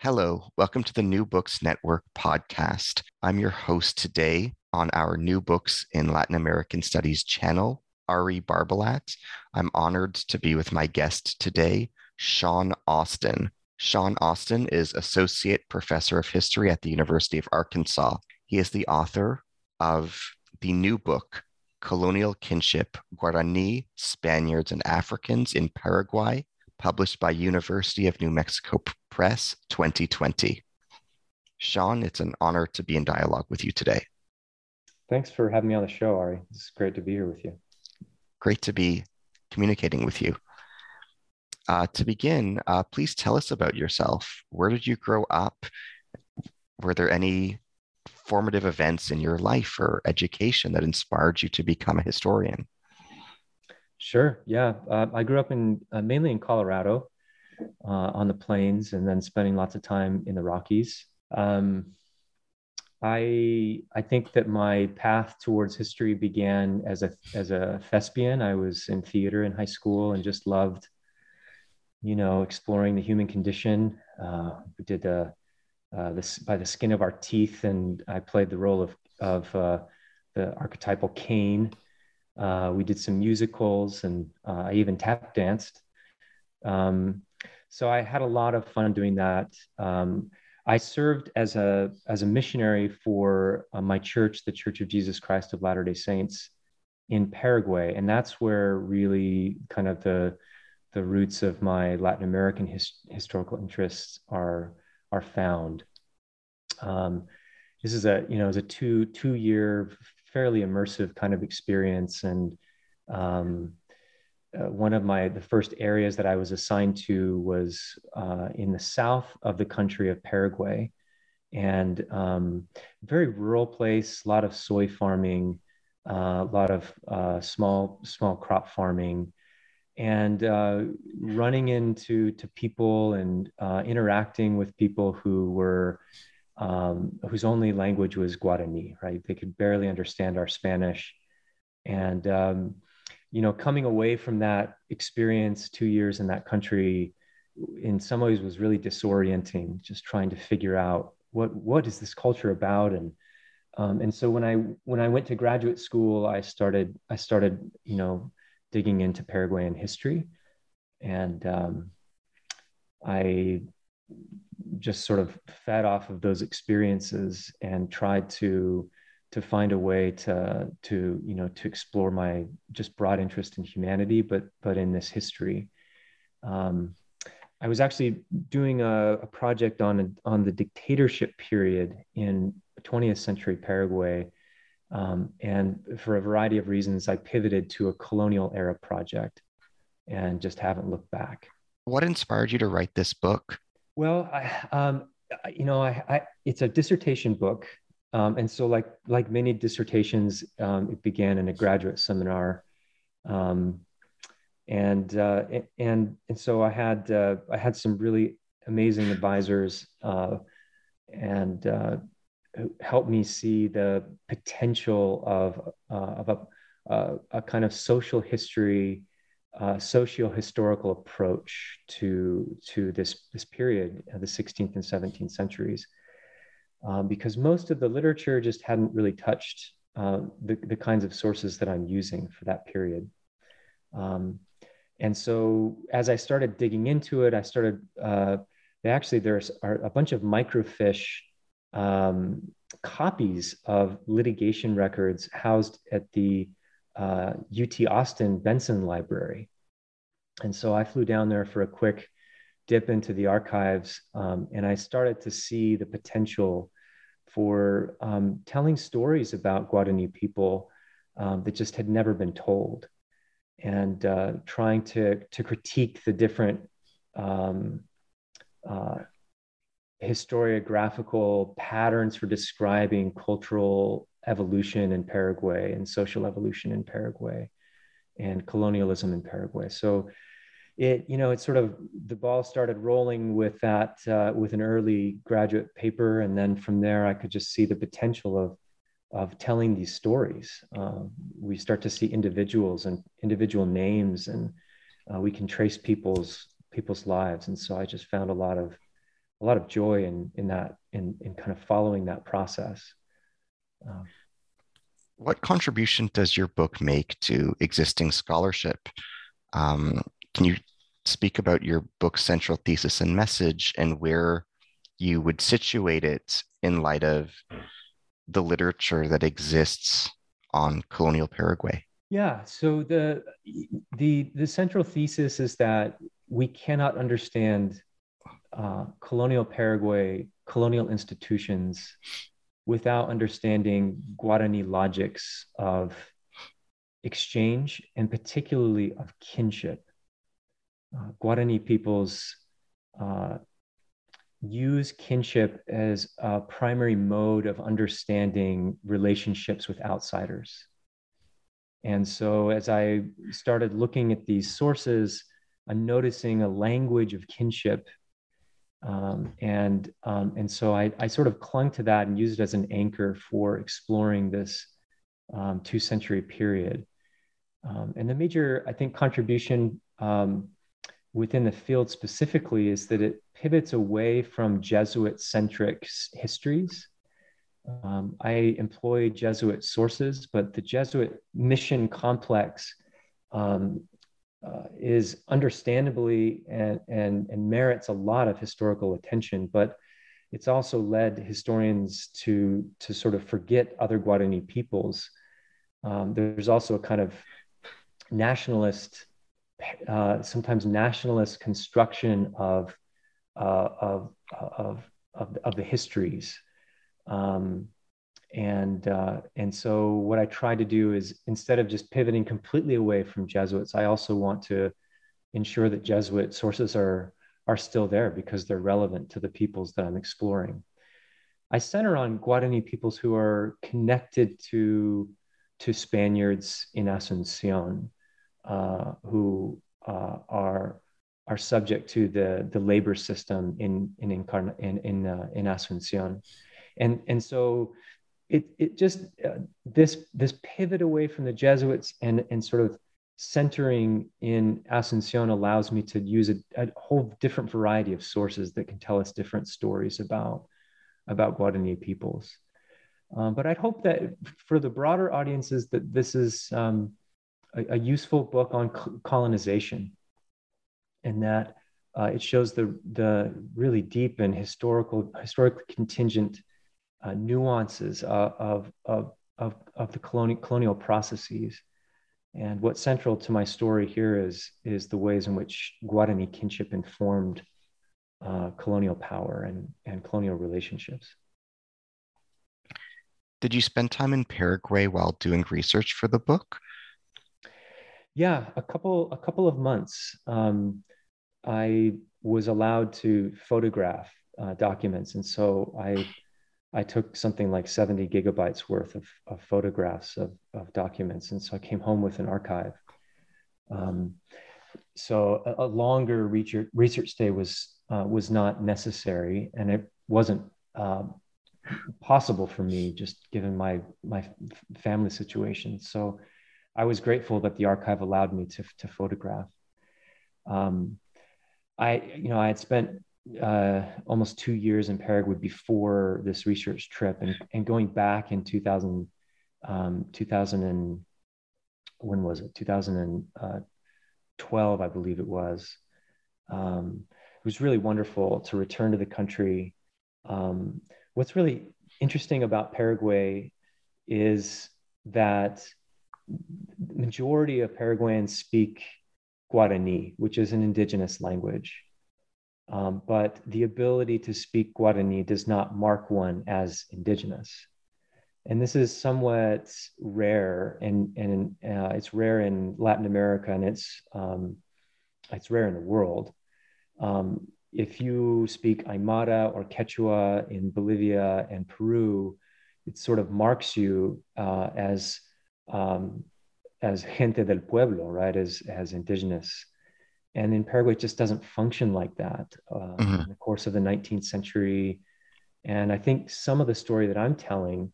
Hello, welcome to the New Books Network podcast. I'm your host today on our New Books in Latin American Studies channel, Ari Barbalat. I'm honored to be with my guest today, Shawn Austin. Shawn Austin is Associate Professor of History at the University of Arkansas. He is the author of the new book, Colonial Kinship Guarani, Spaniards, and Africans in Paraguay, published by University of New Mexico Press 2020. Shawn, it's an honor to be in dialogue with you today. Thanks for having me on the show, Ari. It's great to be here with you. Great to be communicating with you. Uh, to begin, uh, please tell us about yourself. Where did you grow up? Were there any formative events in your life or education that inspired you to become a historian? Sure. Yeah, uh, I grew up in uh, mainly in Colorado, uh, on the plains, and then spending lots of time in the Rockies. Um, I I think that my path towards history began as a as a thespian. I was in theater in high school and just loved, you know, exploring the human condition. Uh, we did the uh, this by the skin of our teeth, and I played the role of of uh, the archetypal Cain. Uh, we did some musicals, and uh, I even tap danced. Um, so I had a lot of fun doing that. Um, I served as a as a missionary for uh, my church, the Church of Jesus Christ of Latter Day Saints, in Paraguay, and that's where really kind of the the roots of my Latin American his, historical interests are are found. Um, this is a you know is a two two year fairly immersive kind of experience, and um, uh, one of my the first areas that I was assigned to was uh, in the south of the country of Paraguay, and um, very rural place, a lot of soy farming, uh, a lot of uh, small small crop farming, and uh, running into to people and uh, interacting with people who were um, whose only language was Guarani, right? They could barely understand our Spanish, and um, you know, coming away from that experience, two years in that country, in some ways was really disorienting. Just trying to figure out what what is this culture about, and um, and so when I when I went to graduate school, I started I started you know digging into Paraguayan history, and um, I just sort of fed off of those experiences and tried to to find a way to to you know to explore my just broad interest in humanity but but in this history. Um, i was actually doing a, a project on a, on the dictatorship period in 20th century paraguay um, and for a variety of reasons i pivoted to a colonial era project and just haven't looked back. What inspired you to write this book well I, um, you know I, I, it's a dissertation book um, and so, like like many dissertations, um, it began in a graduate seminar, um, and uh, and and so I had uh, I had some really amazing advisors, uh, and uh, helped me see the potential of uh, of a, uh, a kind of social history, socio-historical approach to to this this period, of the 16th and 17th centuries um, because most of the literature just hadn't really touched uh, the, the kinds of sources that I'm using for that period. Um, and so as I started digging into it, I started uh, actually there's are a bunch of microfiche um, copies of litigation records housed at the uh, UT Austin Benson Library. And so I flew down there for a quick dip into the archives, um, and I started to see the potential for um, telling stories about Guarani people um, that just had never been told, and uh, trying to to critique the different um, uh, historiographical patterns for describing cultural evolution in Paraguay and social evolution in Paraguay and colonialism in Paraguay. So it, you know, it sort of the ball started rolling with that uh, with an early graduate paper, and then from there I could just see the potential of of telling these stories. Uh, we start to see individuals and individual names, and uh, we can trace people's people's lives. And so I just found a lot of a lot of joy in in that in in kind of following that process. Um, what contribution does your book make to existing scholarship? Um, can you speak about your book's central thesis and message and where you would situate it in light of the literature that exists on colonial Paraguay? Yeah, so the the the central thesis is that we cannot understand uh, colonial Paraguay, colonial institutions, without understanding Guarani logics of exchange and particularly of kinship. Uh, Guarani peoples uh, use kinship as a primary mode of understanding relationships with outsiders. And so, as I started looking at these sources, I'm noticing a language of kinship um, and um, and so I, I sort of clung to that and used it as an anchor for exploring this um, two century period. Um, and the major, I think, contribution um, within the field specifically is that it pivots away from Jesuit centric histories. Um, I employ Jesuit sources, but the Jesuit mission complex uh, is understandably and, and, and merits a lot of historical attention, but it's also led historians to, to sort of forget other Guarani peoples. Um, there's also a kind of nationalist, uh, sometimes nationalist construction of, uh, of, of, of, of, the histories. Um, and uh, and so what I try to do is instead of just pivoting completely away from Jesuits, I also want to ensure that Jesuit sources are are still there because they're relevant to the peoples that I'm exploring. I center on Guarani peoples who are connected to to Spaniards in Asuncion, uh, who uh, are are subject to the the labor system in in in in uh, in Asuncion, and and so it it just uh, this this pivot away from the Jesuits and and sort of centering in Asuncion allows me to use a, a, whole different variety of sources that can tell us different stories about about Guarani peoples. Um, but I'd hope that for the broader audiences that this is um, a, a, useful book on colonization, and that uh, it shows the the really deep and historical historically contingent uh, nuances uh, of, of, of, of the colonial, colonial processes. And what's central to my story here is, is the ways in which Guarani kinship informed uh, colonial power and, and colonial relationships. Did you spend time in Paraguay while doing research for the book? Yeah, a couple a couple of months. Um, I was allowed to photograph uh, documents, and so I I took something like 70 gigabytes worth of, of photographs of, of documents. And so I came home with an archive. Um, so a, a, longer research, research stay was, uh, was not necessary and it wasn't uh, possible for me just given my, my family situation. So I was grateful that the archive allowed me to, to photograph. Um, I, you know, I had spent uh, almost two years in Paraguay before this research trip, and, and going back in 2000, um, 2000 and when was it? 2012, I believe it was. Um, it was really wonderful to return to the country. Um, what's really interesting about Paraguay is that the majority of Paraguayans speak Guarani, which is an indigenous language. Um, but the ability to speak Guarani does not mark one as indigenous. And this is somewhat rare, and, and uh, it's rare in Latin America, and it's, um, it's rare in the world. Um, if you speak Aymara or Quechua in Bolivia and Peru, it sort of marks you uh, as um, as gente del pueblo, right? As as indigenous. And in Paraguay, it just doesn't function like that. Uh, mm-hmm. In the course of the 19th century, and I think some of the story that I'm telling,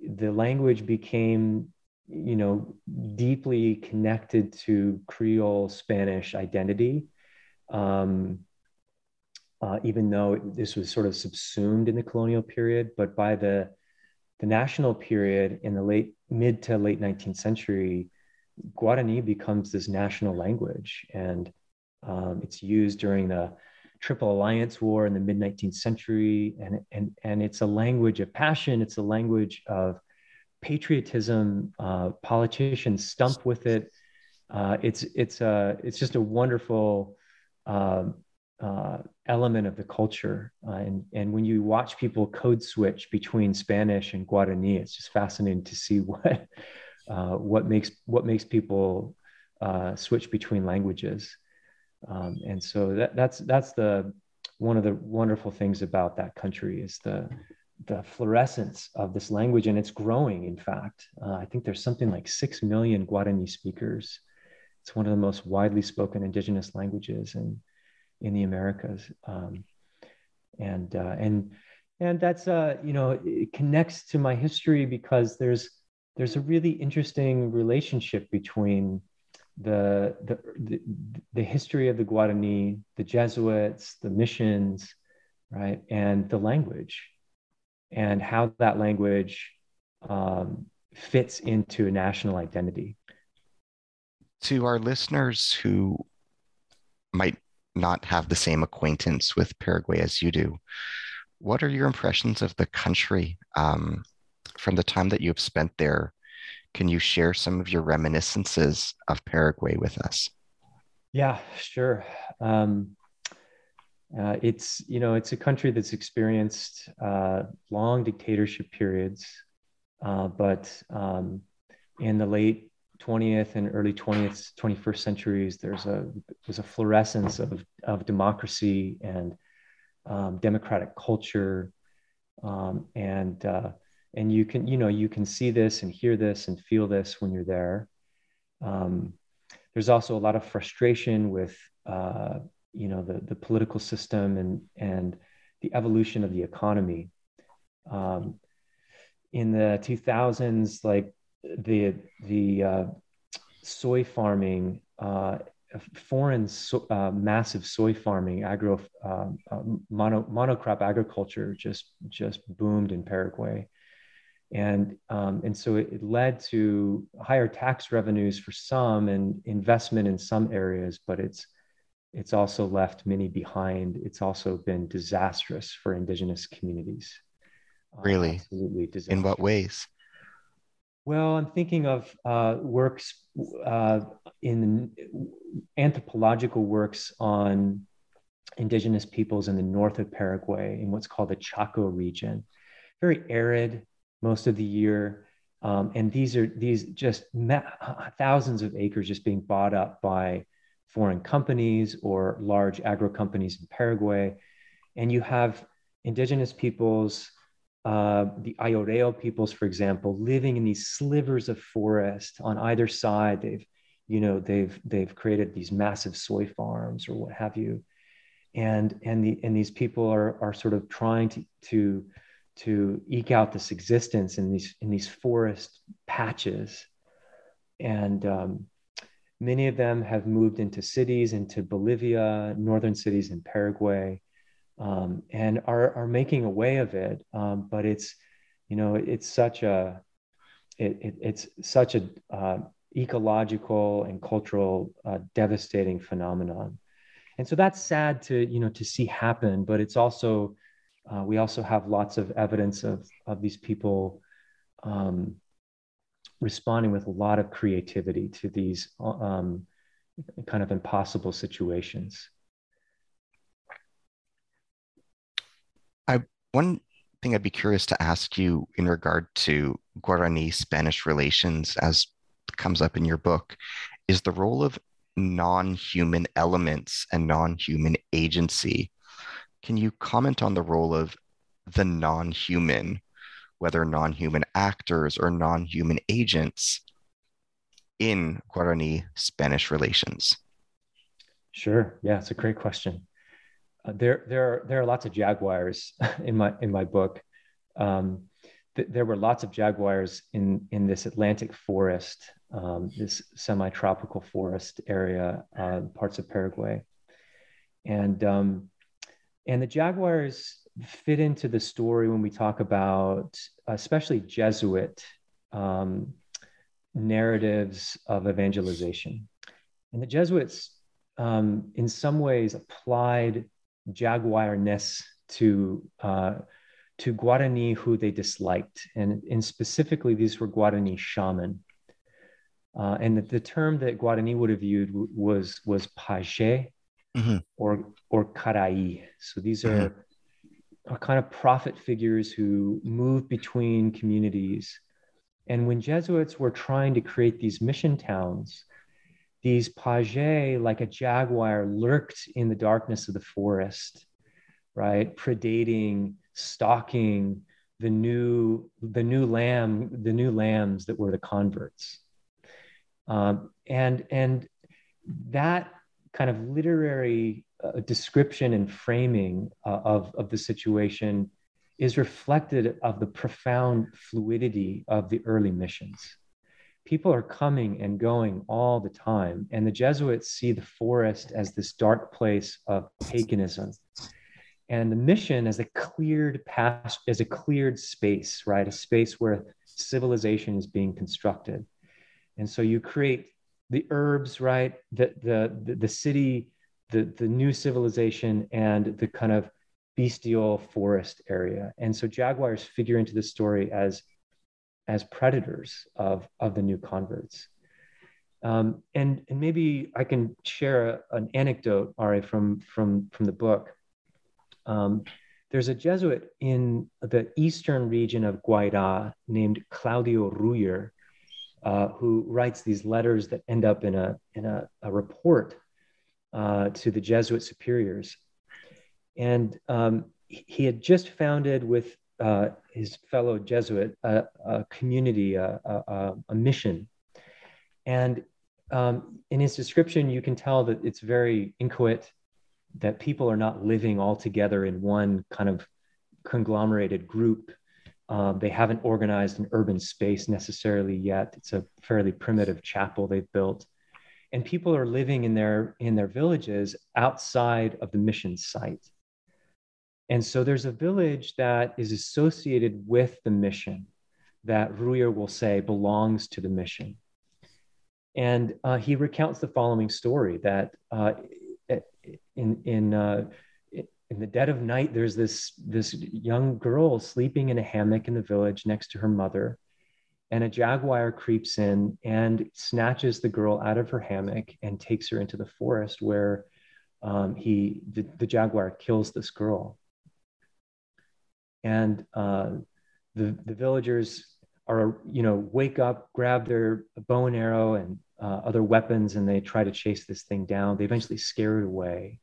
the language became, you know, deeply connected to Creole Spanish identity. Um, uh, even though this was sort of subsumed in the colonial period. But by the the national period in the late mid to late 19th century, Guarani becomes this national language, and um, it's used during the Triple Alliance War in the mid 19th century, and and and it's a language of passion. It's a language of patriotism. Uh, politicians stump with it. Uh, it's it's a it's just a wonderful um, uh, element of the culture. Uh, and, and when you watch people code switch between Spanish and Guarani, it's just fascinating to see what, uh, what, makes, what makes people uh, switch between languages. Um, and so that, that's, that's the, one of the wonderful things about that country is the, the fluorescence of this language and it's growing in fact uh, i think there's something like 6 million guarani speakers it's one of the most widely spoken indigenous languages in in the Americas. Um, and uh, and and that's uh, you know it connects to my history because there's there's a really interesting relationship between the, the the history of the Guarani, the Jesuits, the missions, right, and the language, and how that language um, fits into a national identity. To our listeners who might not have the same acquaintance with Paraguay as you do. What are your impressions of the country um, from the time that you have spent there? Can you share some of your reminiscences of Paraguay with us? Yeah, sure. Um, uh, it's you know it's a country that's experienced uh, long dictatorship periods, uh, but um, in the late 20th and early 20th 21st centuries there's a there's a fluorescence of, of democracy and um, democratic culture um, and uh, and you can you know you can see this and hear this and feel this when you're there. Um, there's also a lot of frustration with uh, you know the the political system and and the evolution of the economy. Um, in the 2000s like the the uh, soy farming, uh, foreign so, uh, massive soy farming, agro uh, uh, mono, monocrop agriculture just just boomed in Paraguay, and um, and so it, it, led to higher tax revenues for some and investment in some areas, but it's it's also left many behind. It's also been disastrous for indigenous communities. Really, absolutely disastrous. In what ways? Well, I'm thinking of uh, works uh, in anthropological works on indigenous peoples in the north of Paraguay in what's called the Chaco region. Very arid most of the year. Um, and these are these just ma- thousands of acres just being bought up by foreign companies or large agro companies in Paraguay. And you have indigenous peoples uh, the Ayoreo peoples, for example, living in these slivers of forest on either side. They've, you know, they've they've created these massive soy farms or what have you, and and the and these people are are sort of trying to to to eke out this existence in these in these forest patches, and um, many of them have moved into cities, into Bolivia, northern cities in Paraguay um, and are are making a way of it. Um, but it's you know it's such a it, it it's such a uh, ecological and cultural uh, devastating phenomenon. and so that's sad to you know to see happen but it's also uh, we also have lots of evidence of of these people um, responding with a lot of creativity to these um, kind of impossible situations. I one thing i'd be curious to ask you in regard to guarani spanish relations as comes up in your book is the role of non-human elements and non-human agency can you comment on the role of the non-human whether non-human actors or non-human agents in guarani spanish relations? Sure. Yeah it's a great question. Uh, there there are there are lots of jaguars in my in my book. Um, th- there were lots of jaguars in in this atlantic forest um, this semi-tropical forest area, uh, parts of Paraguay, and um, and the jaguars fit into the story when we talk about especially Jesuit um, narratives of evangelization, and the Jesuits um, in some ways applied jaguarness to uh, to Guarani who they disliked, and, and specifically these were Guarani shaman. Uh, and the, the, term that Guarani would have used was was paje mm-hmm. or or carai. So these are, mm-hmm. are kind of prophet figures who move between communities. And when Jesuits were trying to create these mission towns, these paje, like a jaguar, lurked in the darkness of the forest, right, predating, stalking the new the new lamb, the new lambs that were the converts. Um, and, and that kind of literary uh, description and framing uh, of, of the situation is reflected of the profound fluidity of the early missions. People are coming and going all the time, and the Jesuits see the forest as this dark place of paganism, and the mission as a cleared past, as a cleared space, right? A space where civilization is being constructed. And so you create the urbs, right? The, the, the, the city, the, the new civilization, and the kind of bestial forest area. And so jaguars figure into the story as, as predators of, of the new converts. Um, and, and maybe I can share a, an anecdote, Ari, from, from, from the book. Um, there's a Jesuit in the eastern region of Guaira named Claudio Ruyer, uh, who writes these letters that end up in a, in a, a report uh, to the Jesuit superiors. And um, he had just founded with uh, his fellow Jesuit a, a community, a, a, mission. And um, in his description, you can tell that it's very inchoate, that people are not living all together in one kind of conglomerated group um, they haven't organized an urban space necessarily yet. It's a fairly primitive chapel they've built, and people are living in their in their villages outside of the mission site. And so there's a village that is associated with the mission that Ruyer will say belongs to the mission. And uh, he recounts the following story that uh, in in uh, in the dead of night, there's this, this young girl sleeping in a hammock in the village next to her mother. And a jaguar creeps in and snatches the girl out of her hammock and takes her into the forest where um, he, the, the, jaguar kills this girl. And uh, the, the villagers are, you know, wake up, grab their bow and arrow and uh, other weapons, and they try to chase this thing down. They eventually scare it away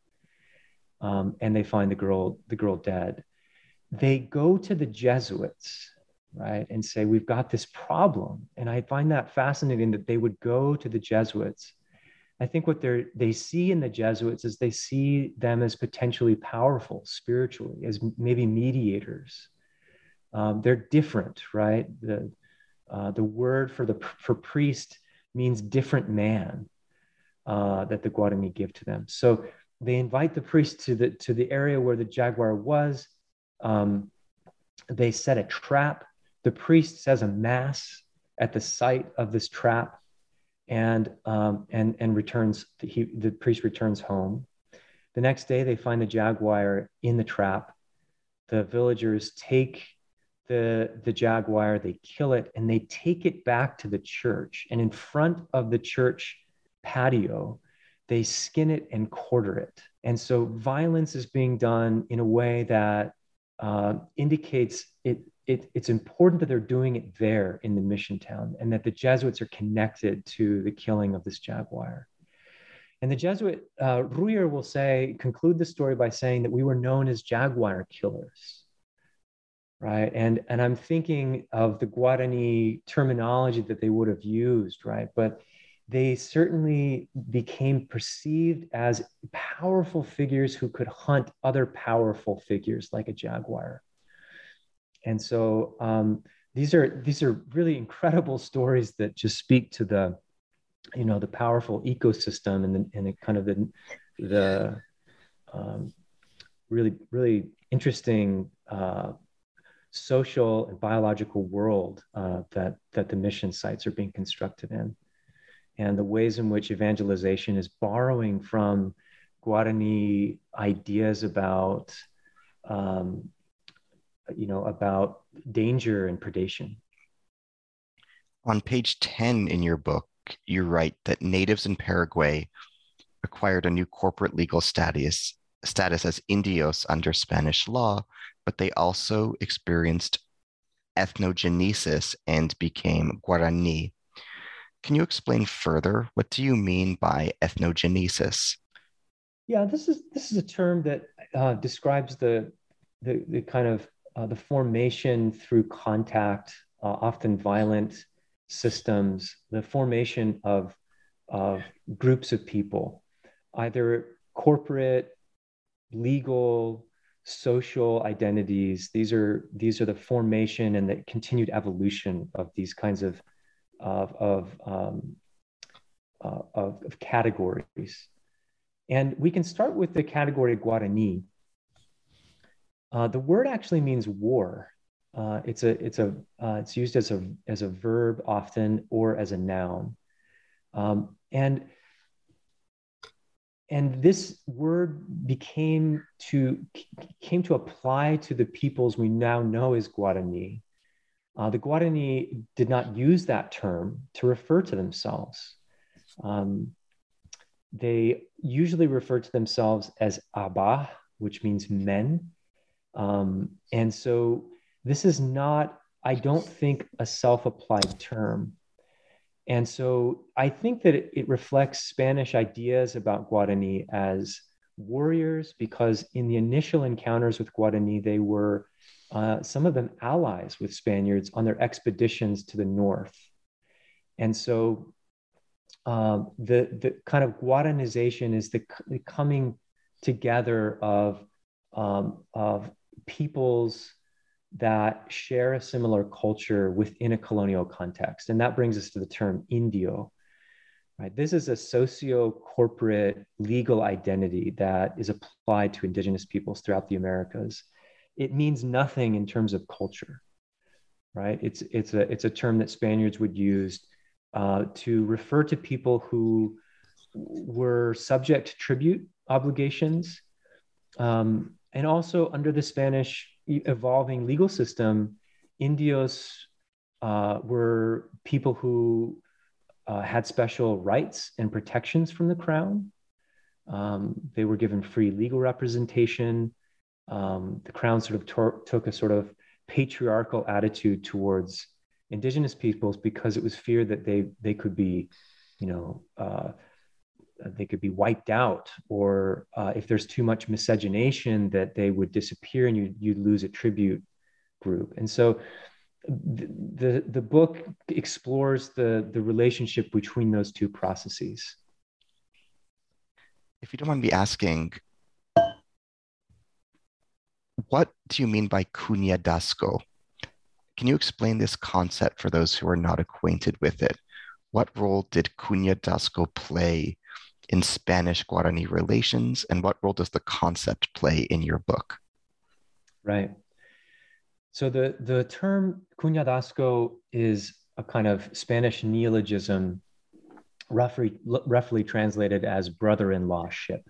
um, and they find the girl the girl dead. They go to the Jesuits, right, and say, "We've got this problem." And I find that fascinating that they would go to the Jesuits. I think what they they see in the Jesuits is they see them as potentially powerful spiritually, as maybe mediators. Um, they're different, right? The uh, the word for the for priest means different man uh, that the Guarani give to them. So they invite the priest to the to the area where the jaguar was. Um, they set a trap. The priest says a mass at the site of this trap, and um, and and returns. He the priest returns home. The next day, they find the jaguar in the trap. The villagers take the, the jaguar, they kill it, and they take it back to the church. And in front of the church patio, they skin it and quarter it. And so violence is being done in a way that uh, indicates it, it, it's important that they're doing it there in the mission town and that the Jesuits are connected to the killing of this jaguar. And the Jesuit uh, Ruyer will say, conclude the story by saying that we were known as jaguar killers, right? And, and I'm thinking of the Guarani terminology that they would have used, right? But they certainly became perceived as powerful figures who could hunt other powerful figures like a jaguar. And so um, these are these are really incredible stories that just speak to the you know the powerful ecosystem and the, and the kind of the the um, really really interesting uh, social and biological world uh, that that the mission sites are being constructed in and the ways in which evangelization is borrowing from Guarani ideas about, um, you know, about danger and predation. On page 10 in your book, you write that natives in Paraguay acquired a new corporate legal status, status as indios under Spanish law, but they also experienced ethnogenesis and became Guarani. Can you explain further? What do you mean by ethnogenesis? Yeah, this is this is a term that uh, describes the, the, the kind of uh, the formation through contact, uh, often violent systems, the formation of of groups of people, either corporate, legal, social identities. These are these are the formation and the continued evolution of these kinds of of, of, um, uh, of, of, categories. And we can start with the category Guarani. Uh, the word actually means war. Uh, it's a it's a uh, it's used as a as a verb often or as a noun, um, and and this word became to came to apply to the peoples we now know as Guarani. Uh, the Guarani did not use that term to refer to themselves. Um, they usually refer to themselves as Aba, which means men. Um, and so this is not, I don't think, a self applied term. And so I think that it, it, reflects Spanish ideas about Guarani as warriors, because in the initial encounters with Guarani, they were uh, some of them allies with Spaniards on their expeditions to the north. And so uh, the, the kind of Guaranization is the, the coming together of, um, of peoples that share a similar culture within a colonial context. And that brings us to the term Indio. Right? This is a socio-corporate legal identity that is applied to indigenous peoples throughout the Americas it means nothing in terms of culture, right? It's it's a it's a term that Spaniards would use uh, to refer to people who were subject to tribute obligations, um, and also under the Spanish evolving legal system, Indios uh, were people who uh, had special rights and protections from the crown. Um, they were given free legal representation um, the crown sort of tor- took a sort of patriarchal attitude towards indigenous peoples because it was feared that they they could be, you know, uh, they could be wiped out, or uh, if there's too much miscegenation, that they would disappear and you you'd lose a tribute group. And so, the, the the book explores the the relationship between those two processes. If you don't mind me asking, what do you mean by cuñadazgo? Can you explain this concept for those who are not acquainted with it? What role did cuñadazgo play in Spanish Guarani relations, and what role does the concept play in your book? Right. So the, the term cuñadazgo is a kind of Spanish neologism, roughly, roughly translated as brother-in-law ship.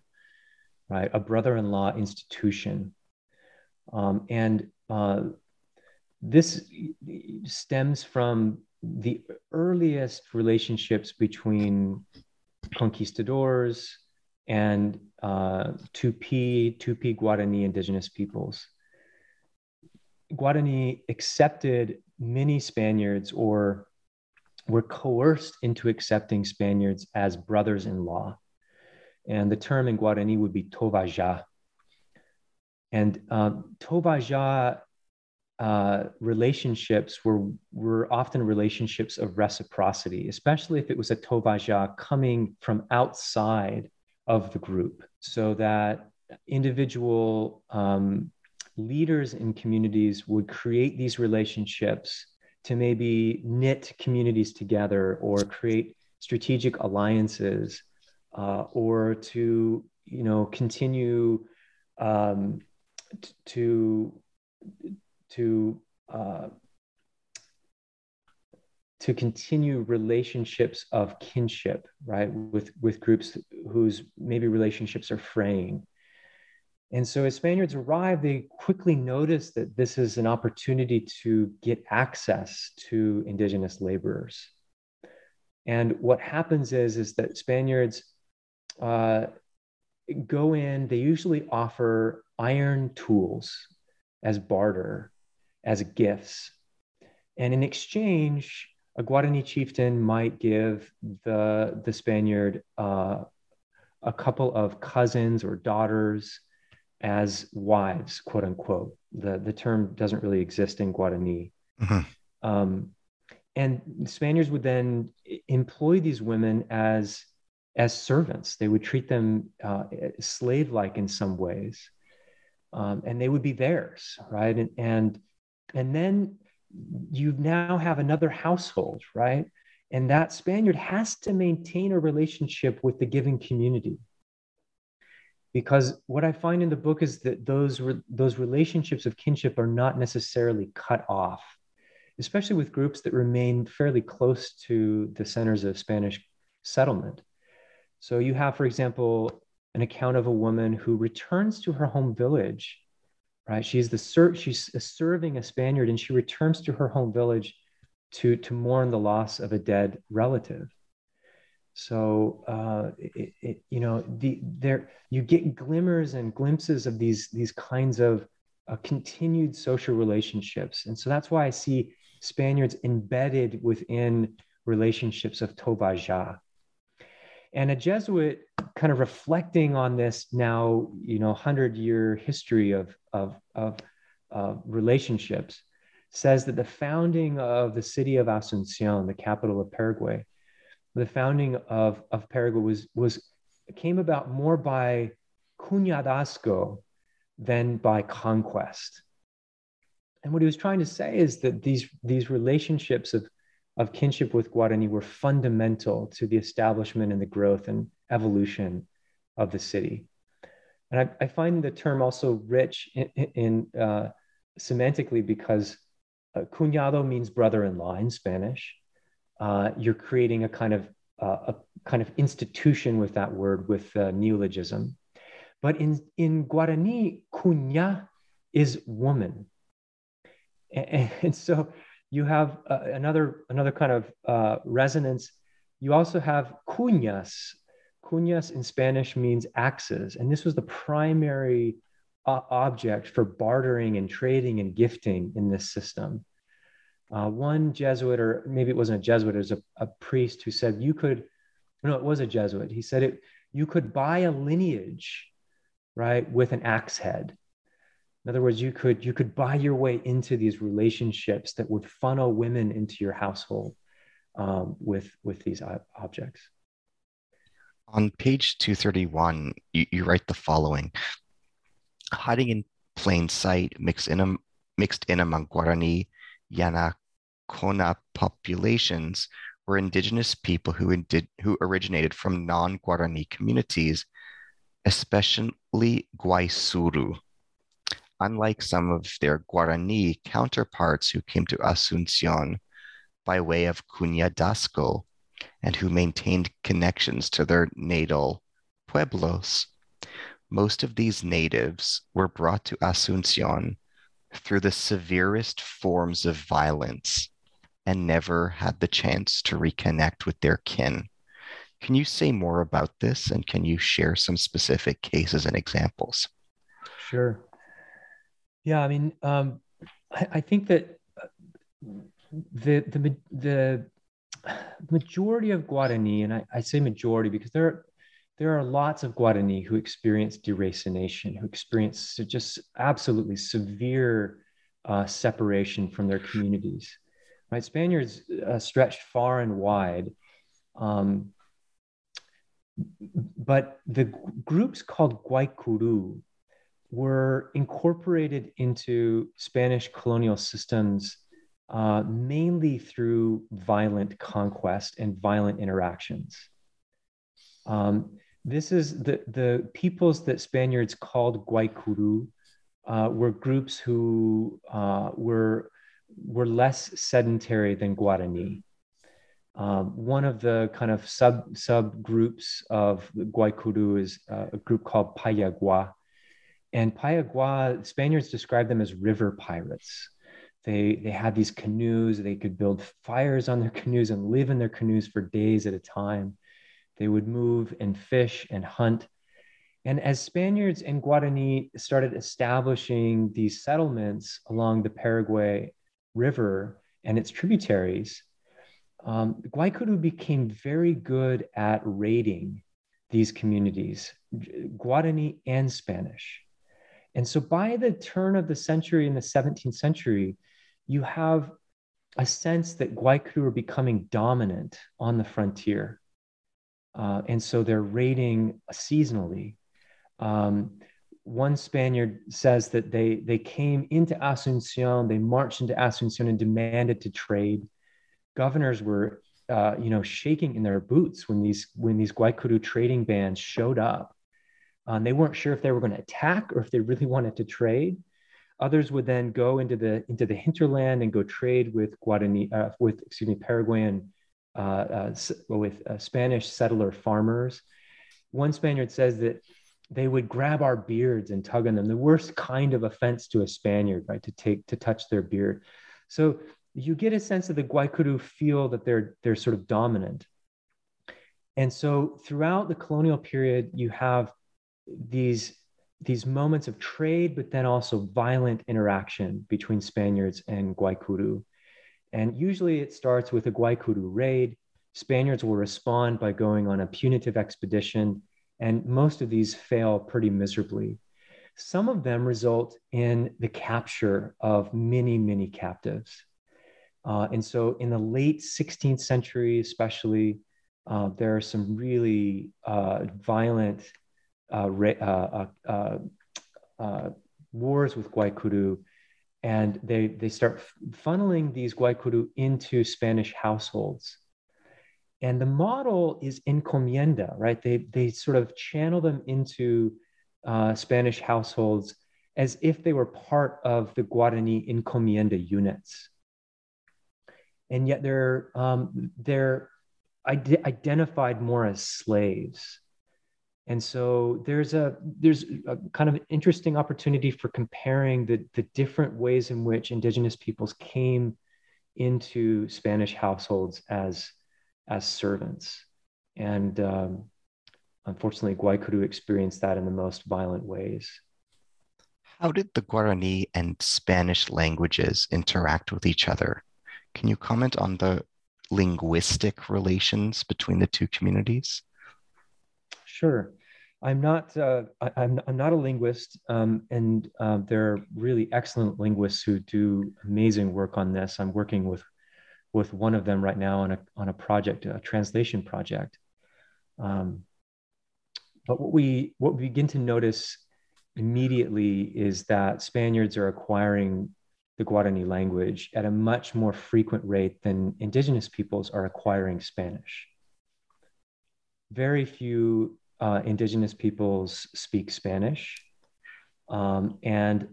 right? A brother in law institution. Um, and uh, this stems from the earliest relationships between conquistadors and uh, Tupi, Tupi Guarani indigenous peoples. Guarani accepted many Spaniards or were coerced into accepting Spaniards as brothers in law. And the term in Guarani would be tovaja. And um, uh, relationships were, were often relationships of reciprocity, especially if it was a tovaja coming from outside of the group, so that individual um, leaders in communities would create these relationships to maybe knit communities together or create strategic alliances uh, or to you know continue um, to to uh, to continue relationships of kinship right with with groups whose maybe relationships are fraying and so as Spaniards arrive they quickly notice that this is an opportunity to get access to indigenous laborers. And what happens is, is that Spaniards uh, go in, they usually offer iron tools as barter, as gifts. And in exchange, a Guarani chieftain might give the, the Spaniard uh, a couple of cousins or daughters as wives, quote unquote. The, the term doesn't really exist in Guarani. Mm-hmm. Um, and Spaniards would then employ these women as, as servants. They would treat them uh, slave like in some ways. Um, and they would be theirs, right? And, and, and then you now have another household, right? And that Spaniard has to maintain a relationship with the giving community because what I find in the book is that those re- those relationships of kinship are not necessarily cut off, especially with groups that remain fairly close to the centers of Spanish settlement. So you have, for example, an account of a woman who returns to her home village. Right, she's the ser- she's serving a Spaniard, and she returns to her home village to to mourn the loss of a dead relative. So uh, it, it, you know, the there you get glimmers and glimpses of these these kinds of uh, continued social relationships, and so that's why I see Spaniards embedded within relationships of Tovaja. And a Jesuit kind of reflecting on this now, you know, hundred year history of of of relationships, says that the founding of the city of Asuncion, the capital of Paraguay, the founding of, of Paraguay was, was came about more by cuñadazgo than by conquest. And what he was trying to say is that these, these relationships of, of kinship with Guarani were fundamental to the establishment and the growth and evolution of the city. And I, I find the term also rich in, in uh, semantically because uh, cuñado means brother-in-law in Spanish uh, you're creating a kind of uh, a kind of institution with that word with uh, neologism. But in in Guarani, cuña is woman, and, and so you have uh, another another kind of uh, resonance. You also have cuñas. Cuñas in Spanish means axes, and this was the primary uh, object for bartering and trading and gifting in this system uh, one Jesuit, or maybe it wasn't a Jesuit, it was a, a priest who said you could, no, it was a Jesuit. He said it, you could buy a lineage, right, with an axe head. In other words, you could you could buy your way into these relationships that would funnel women into your household um, with with these objects. On page 231, you, you write the following Hiding in plain sight, mixed in, mixed in among Guarani, Yanacona populations were indigenous people who, indi- who originated from non Guarani communities, especially Guaisuru. Unlike some of their Guarani counterparts who came to Asuncion by way of Cuñadazgo and who maintained connections to their natal pueblos, most of these natives were brought to Asuncion through the severest forms of violence and never had the chance to reconnect with their kin. Can you say more about this and can you share some specific cases and examples? Sure. Yeah, I mean, um, I, I, think that uh, the the the majority of Guarani, and I, I say majority because there there are lots of Guarani who experience deracination, who experience just absolutely severe uh, separation from their communities. Right, Spaniards uh, stretched far and wide, um, but the groups called Guaycuru were incorporated into Spanish colonial systems uh, mainly through violent conquest and violent interactions. Um, this is the, the peoples that Spaniards called Guaycuru uh, were groups who uh, were, were less sedentary than Guarani. Um, one of the kind of sub subgroups of Guaycuru is uh, a group called Payagua. And Payagua, Spaniards describe them as river pirates. They, they had these canoes, they could build fires on their canoes and live in their canoes for days at a time. They would move and fish and hunt. And as Spaniards and Guarani started establishing these settlements along the Paraguay River and its tributaries, um, Guaycuru became very good at raiding these communities, Guarani and Spanish. And so by the turn of the century in the 17th century, you have a sense that Guaycuru are becoming dominant on the frontier. Uh, and so they're raiding seasonally. Um, one Spaniard says that they, they came into Asuncion, they marched into Asuncion and demanded to trade. Governors were, uh, you know, shaking in their boots when these when these Guaycuru trading bands showed up. Um, they weren't sure if they were going to attack or if they really wanted to trade. Others would then go into the into the hinterland and go trade with Guarani, uh, with excuse me, Paraguayan, uh, uh, with uh, Spanish settler farmers. One Spaniard says that they would grab our beards and tug on them. The worst kind of offense to a Spaniard, right? To take to touch their beard. So you get a sense that the Guaycuru feel that they're they're sort of dominant. And so throughout the colonial period, you have these these moments of trade, but then also violent interaction between Spaniards and Guaycuru. And usually it starts with a Guaycuru raid. Spaniards will respond by going on a punitive expedition, and most of these fail pretty miserably. Some of them result in the capture of many, many captives. Uh, and so in the late 16th century, especially, uh, there are some really uh, violent Uh, uh, uh, wars with Guaycuru, and they they start funneling these Guaycuru into Spanish households. And the model is encomienda, right? They they sort of channel them into uh, Spanish households as if they were part of the Guarani encomienda units. And yet they're um, they're ide- identified more as slaves and so there's a there's a kind of interesting opportunity for comparing the, the different ways in which indigenous peoples came into Spanish households as as servants. And um, unfortunately, Guaycuru experienced that in the most violent ways. How did the Guarani and Spanish languages interact with each other? Can you comment on the linguistic relations between the two communities? Sure. I'm not. Uh, I, am I'm not a linguist, um, and uh, there are really excellent linguists who do amazing work on this. I'm working with with one of them right now on a on a project, a translation project. Um, but what we what we begin to notice immediately is that Spaniards are acquiring the Guarani language at a much more frequent rate than indigenous peoples are acquiring Spanish. Very few uh, indigenous peoples speak Spanish, um, and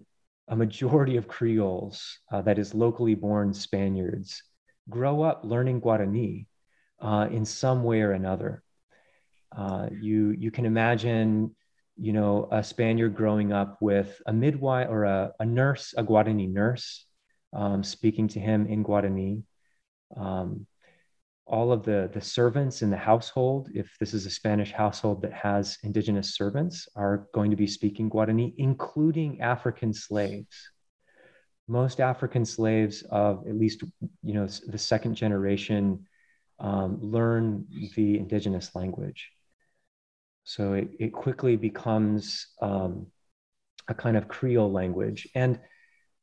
a majority of Creoles, uh, that is locally born Spaniards, grow up learning Guarani uh, in some way or another. Uh, you, you can imagine you know, a Spaniard growing up with a midwife or a, a nurse, a Guarani nurse, um, speaking to him in Guarani. Um, all of the, the servants in the household, if this is a Spanish household that has indigenous servants, are going to be speaking Guarani, including African slaves. Most African slaves of at least, you know, the second generation um, learn the indigenous language. So it, it quickly becomes um, a kind of Creole language. And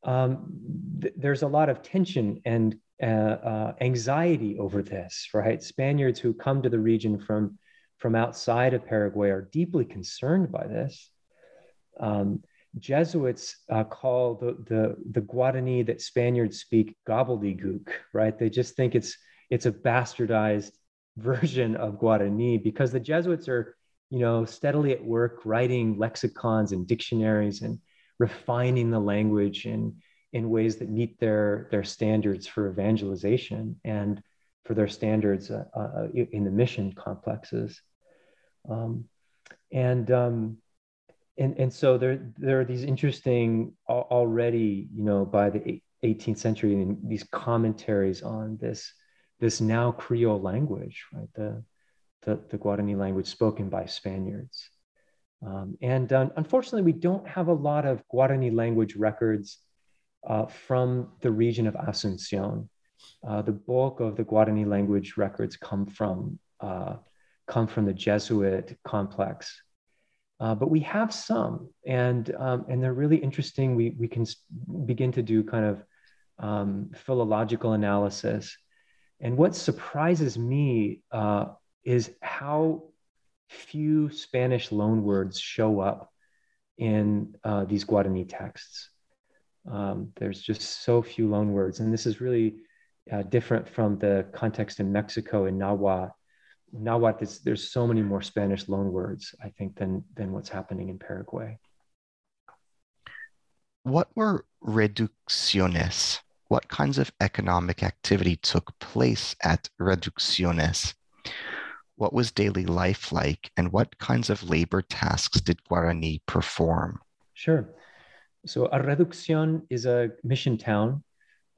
um, th- there's a lot of tension and uh, uh, anxiety over this, right? Spaniards who come to the region from, from outside of Paraguay are deeply concerned by this. Um, Jesuits uh, call the, the, the Guarani that Spaniards speak gobbledygook, right? They just think it's, it's a bastardized version of Guarani because the Jesuits are, you know, steadily at work writing lexicons and dictionaries and refining the language in, in ways that meet their, their standards for evangelization and for their standards uh, uh, in the mission complexes. Um, and, um, and, and so there, there are these interesting already, you know, by the 18th century, these commentaries on this this now Creole language, right? The, the, the Guarani language spoken by Spaniards. Um, and uh, unfortunately, we don't have a lot of Guarani language records uh, from the region of Asuncion. Uh, the bulk of the Guarani language records come from uh, come from the Jesuit complex, uh, but we have some, and um, and they're really interesting. We we can begin to do kind of um, philological analysis and what surprises me uh, is how few Spanish loanwords show up in uh, these Guarani texts. Um, there's just so few loanwords. And this is really uh, different from the context in Mexico in Nahuatl. Nahuatl, there's so many more Spanish loanwords, I think, than, than what's happening in Paraguay. What were reducciones? what kinds of economic activity took place at Reducciones? What was daily life like, and what kinds of labor tasks did Guarani perform? Sure. So, a Reducción is a mission town,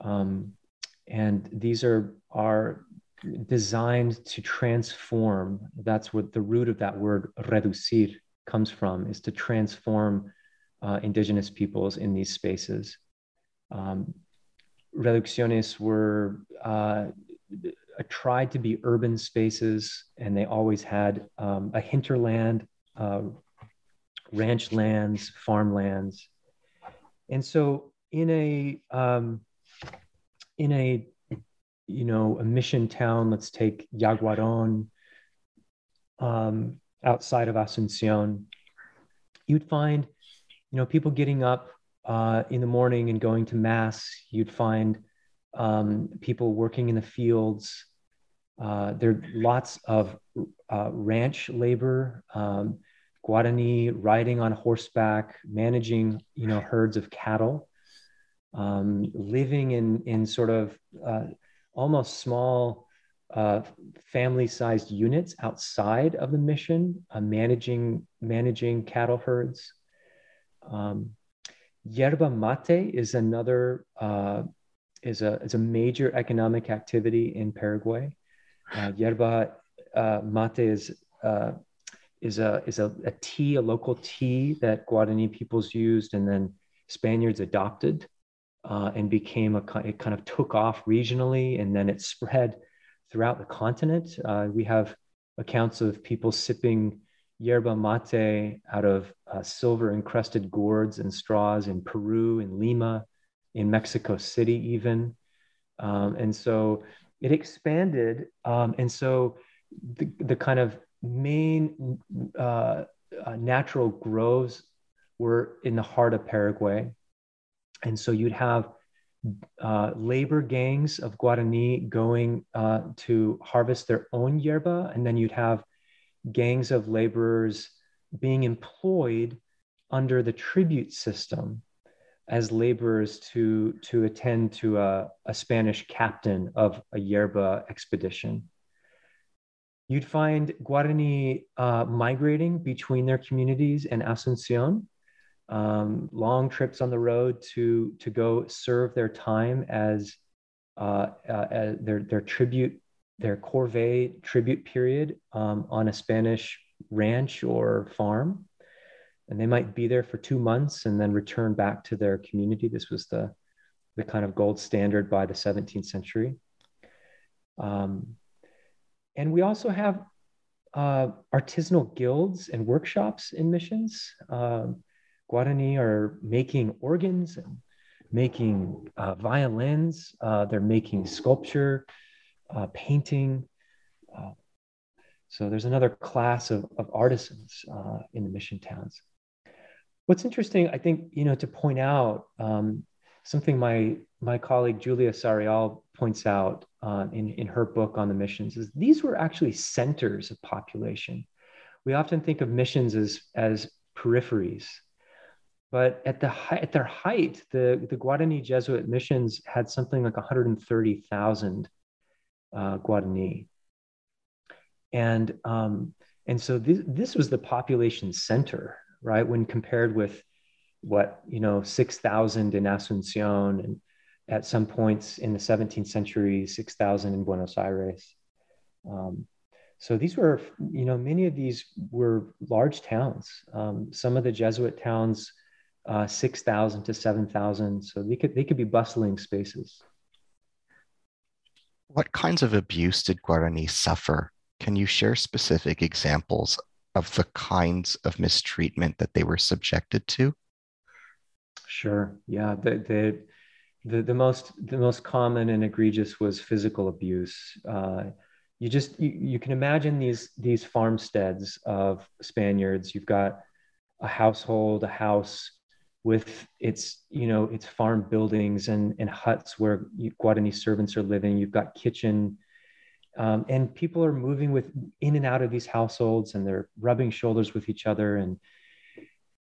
um, and these are, are designed to transform. That's what the root of that word reducir comes from, is to transform uh, indigenous peoples in these spaces. Um, reducciones were uh, tried to be urban spaces, and they always had um, a hinterland, uh, ranch lands, farmlands, and so in a um, in a you know a mission town, let's take Yaguaron, um, outside of Asuncion, you'd find you know people getting up uh, in the morning and going to mass, you'd find um, people working in the fields. Uh, there are lots of uh, ranch labor, um, Guarani riding on horseback, managing you know herds of cattle, um, living in in sort of uh, almost small uh, family-sized units outside of the mission, uh, managing managing cattle herds. Um, Yerba mate is another uh, is a is a major economic activity in Paraguay. Uh, yerba uh, mate is is a is a, a, tea, a local tea that Guarani peoples used, and then Spaniards adopted uh, and became a it kind of took off regionally, and then it spread throughout the continent. Uh, we have accounts of people sipping yerba mate out of uh, silver encrusted gourds and straws in Peru, in Lima, in Mexico City, even. Um, and so it expanded. Um, and so the, the kind of main uh, uh, natural groves were in the heart of Paraguay. And so you'd have uh, labor gangs of Guarani going uh, to harvest their own yerba, and then you'd have gangs of laborers being employed under the tribute system as laborers to, to attend to a, a Spanish captain of a yerba expedition. You'd find Guarani uh, migrating between their communities and Asuncion, um, long trips on the road to to go serve their time as, uh, uh, as their their tribute their corvée tribute period um, on a Spanish ranch or farm, and they might be there for two months and then return back to their community. This was the the kind of gold standard by the 17th century. Um, and we also have uh, artisanal guilds and workshops in missions. Um, Guarani are making organs and making uh, violins. Uh, they're making sculpture, uh, painting. Uh, so there's another class of, of artisans uh, in the mission towns. What's interesting, I think, you know, to point out um, something my my colleague Julia Sarreal points out uh, in, in her book on the missions is these were actually centers of population. We often think of missions as, as peripheries, but at, the, at their height, the, the Guarani Jesuit missions had something like 130,000 uh, Guarani. And, um, and so this, this was the population center, right? When compared with what, you know, 6,000 in Asuncion and at some points in the 17th century, 6,000 in Buenos Aires. Um, so these were, you know, many of these were large towns. Um, some of the Jesuit towns, uh, 6,000 to 7,000. So they could, they could be bustling spaces. What kinds of abuse did Guarani suffer? Can you share specific examples of the kinds of mistreatment that they were subjected to? Sure. Yeah. The, the, the, the most the most common and egregious was physical abuse. Uh, you just you, you can imagine these these farmsteads of Spaniards. You've got a household, a house with its you know its farm buildings and and huts where Guarani servants are living. You've got kitchen. Um, and people are moving with in and out of these households and they're rubbing shoulders with each other and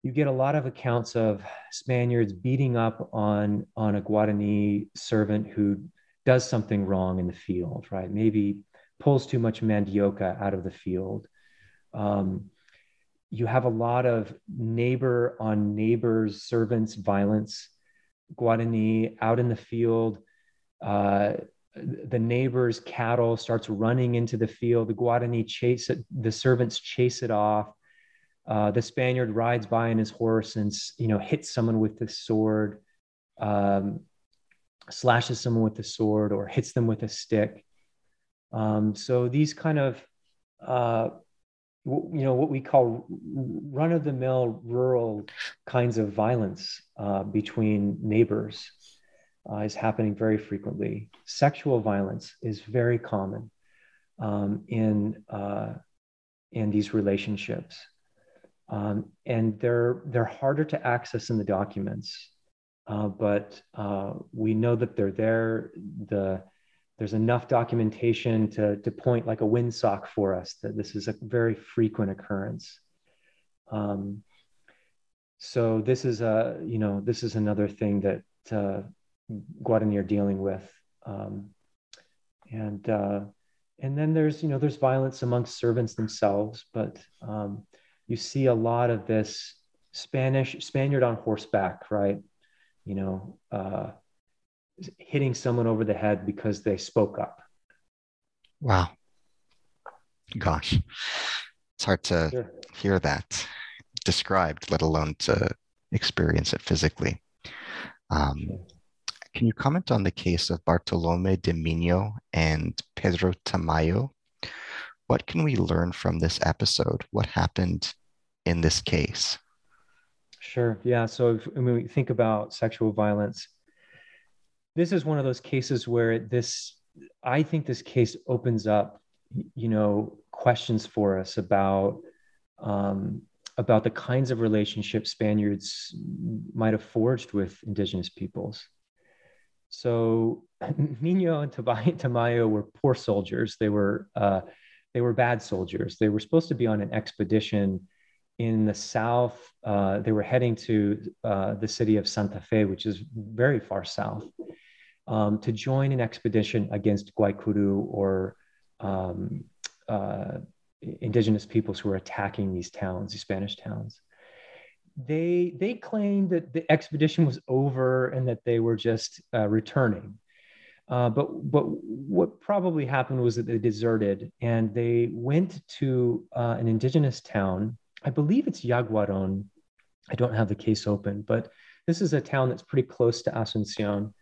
you get a lot of accounts of Spaniards beating up on on a Guarani servant who does something wrong in the field, right? Maybe pulls too much mandioca out of the field. Um, you have a lot of neighbor on neighbors, servants violence. Guarani out in the field, uh, the neighbor's cattle starts running into the field. The Guarani chase it, the servants chase it off uh, the Spaniard rides by on his horse and you know hits someone with the sword, um, slashes someone with the sword, or hits them with a stick. Um, so these kind of uh, you know what we call run-of-the-mill rural kinds of violence uh, between neighbors uh, is happening very frequently. Sexual violence is very common um, in uh, in these relationships um, and they're they're harder to access in the documents, uh, but uh, we know that they're there. The there's enough documentation to to point like a windsock for us that this is a very frequent occurrence. Um, so this is a you know this is another thing that uh, Guarani are dealing with, um, and uh, and then there's you know there's violence amongst servants themselves, but um, you see a lot of this Spanish Spaniard on horseback, right? You know, uh, hitting someone over the head because they spoke up. Wow. Gosh, it's hard to sure. hear that described, let alone to experience it physically. Um, can you comment on the case of Bartolome de Miño and Pedro Tamayo what can we learn from this episode? What happened in this case? Sure. Yeah. So if, when we think about sexual violence, this is one of those cases where this, I think this case opens up, you know, questions for us about um, about the kinds of relationships Spaniards might have forged with indigenous peoples. So Nino and Tamayo were poor soldiers. They were uh, they were bad soldiers. They were supposed to be on an expedition in the south. Uh, they were heading to uh, the city of Santa Fe, which is very far south, um, to join an expedition against Guaycuru or um, uh, indigenous peoples who were attacking these towns, these Spanish towns. They they claimed that the expedition was over and that they were just uh, returning. Uh, but but what probably happened was that they deserted and they went to uh, an indigenous town. I believe it's Yaguaron. I don't have the case open, but this is a town that's pretty close to Asuncion,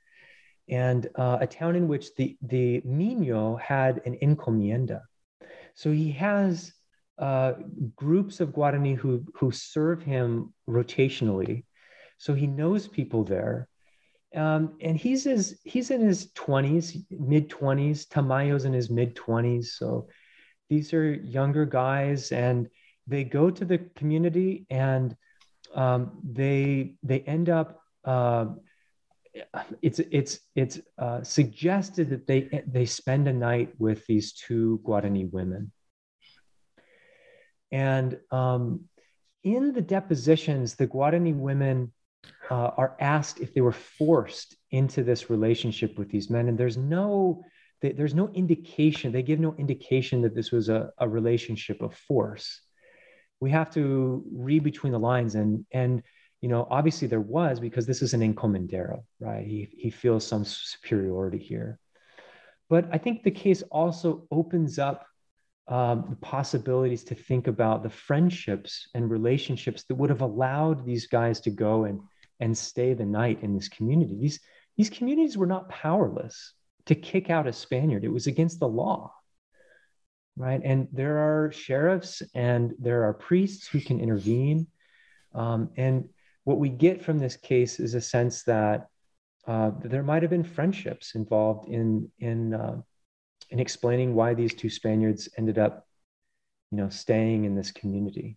and uh, a town in which the the Miño had an encomienda. So he has uh, groups of Guarani who who serve him rotationally. So he knows people there um, and he's his he's in his 20s, mid 20s. Tamayo's in his mid 20s. So these are younger guys, and they go to the community and um, they they end up. Uh, it's it's it's uh, suggested that they they spend a night with these two Guarani women, and um, in the depositions, the Guarani women uh, are asked if they were forced into this relationship with these men, and there's no there's no indication. They give no indication that this was a, a relationship of force. We have to read between the lines, and and you know obviously there was because this is an encomendero, right? He he feels some superiority here, but I think the case also opens up um, the possibilities to think about the friendships and relationships that would have allowed these guys to go and and stay the night in this community. These, these communities were not powerless to kick out a Spaniard, it was against the law. Right. And there are sheriffs and there are priests who can intervene. Um, and what we get from this case is a sense that uh, there might have been friendships involved in in uh, in explaining why these two Spaniards ended up, you know, staying in this community.